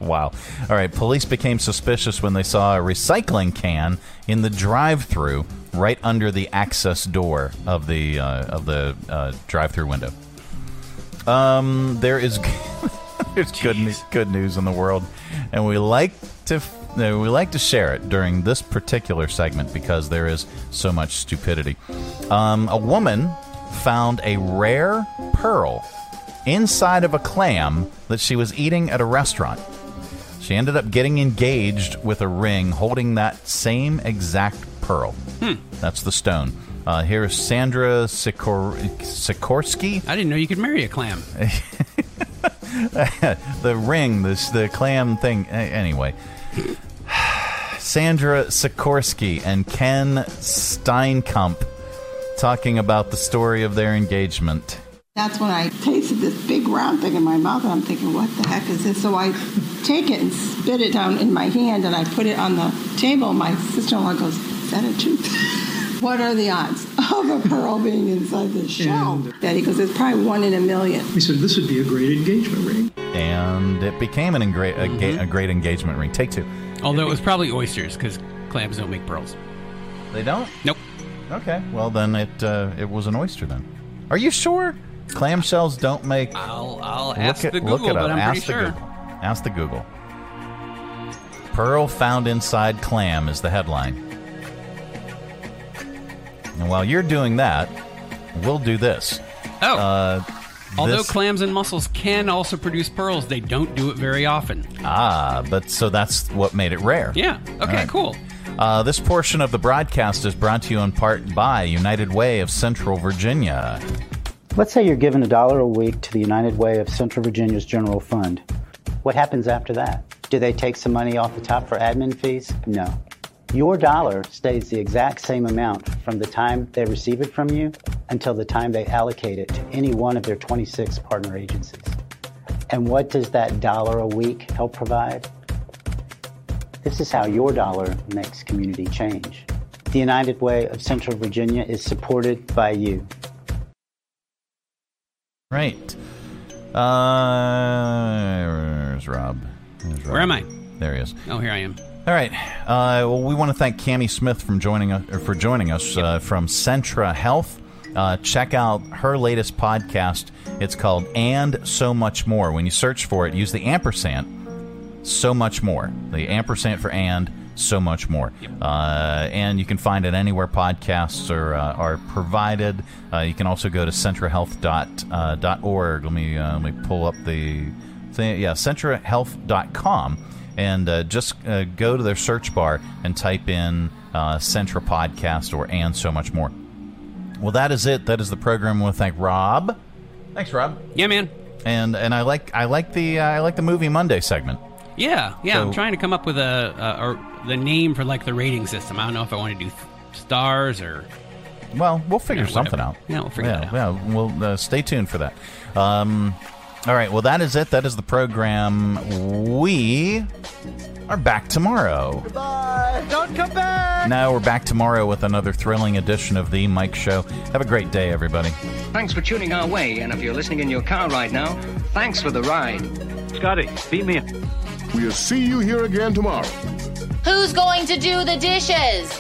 Wow. All right. Police became suspicious when they saw a recycling can in the drive-through right under the access door of the uh, of the uh, drive-through window. Um, there is <laughs> there's good ne- good news in the world, and we like to f- uh, we like to share it during this particular segment because there is so much stupidity. Um, a woman found a rare pearl inside of a clam that she was eating at a restaurant. She ended up getting engaged with a ring holding that same exact pearl. That's the stone. Uh, here's Sandra Sikor- Sikorsky. I didn't know you could marry a clam. <laughs> the ring, this the clam thing. Anyway, <sighs> Sandra Sikorsky and Ken Steinkamp talking about the story of their engagement. That's when I tasted this big round thing in my mouth, and I'm thinking, what the heck is this? So I take it and spit it down in my hand, and I put it on the table. My sister in law goes, Is that a tooth? <laughs> what are the odds of a pearl being inside this shell? Daddy goes, It's probably one in a million. He said, This would be a great engagement ring. and it became an engra- a, ga- Mhm. a great engagement ring. Take two. Although it was probably oysters because clams don't make pearls. They don't. Nope. Okay, well then it uh, it was an oyster then. Are you sure? Clamshells don't make. I'll I'll Look ask it- the look Google, it up. but I'm Ask pretty the sure. Google. Ask the Google. Pearl found inside clam is the headline. And while you're doing that, we'll do this. Oh. Uh, Although this- clams and mussels can also produce pearls, they don't do it very often. Ah, but so that's what made it rare. Yeah. Okay. Right. Cool. Uh, this portion of the broadcast is brought to you in part by United Way of Central Virginia. Let's say you're given a dollar a week to the United Way of Central Virginia's general fund. What happens after that? Do they take some money off the top for admin fees? No. Your dollar stays the exact same amount from the time they receive it from you until the time they allocate it to any one of their 26 partner agencies. And what does that dollar a week help provide? This is how your dollar makes community change. The United Way of Central Virginia is supported by you. Right. Uh, where's Rob? Where's Rob? Where am I? There he is. Oh, here I am. All right. Uh, well, we want to thank Cami Smith from joining us, or for joining us uh, from Centra Health. Uh, check out her latest podcast. It's called "And So Much More." When you search for it, use the ampersand. So much more. The ampersand for "and." So much more. Uh, and you can find it anywhere podcasts are uh, are provided. Uh, you can also go to centrahealth.org. Let me uh, let me pull up the thing. Yeah, centrahealth.com and uh, just uh, go to their search bar and type in uh, Centra Podcast or and so much more. Well, that is it. That is the program. I want to thank Rob. Thanks, Rob. Yeah, man. And and I like I like the uh, I like the movie Monday segment. Yeah, yeah. I'm trying to come up with a, a or the name for like the rating system. I don't know if I want to do th- stars or. Well, we'll figure Yeah, something out. Yeah, we'll figure yeah, it out. Yeah, we'll uh, stay tuned for that. Um, all right. Well, that is it. That is the program. We are back tomorrow. Goodbye. Don't come back. Now we're back tomorrow with another thrilling edition of the Mike Show. Have a great day, everybody. Thanks for tuning our way, and if you're listening in your car right now, thanks for the ride. Scotty, beat me. We'll see you here again tomorrow. Who's going to do the dishes?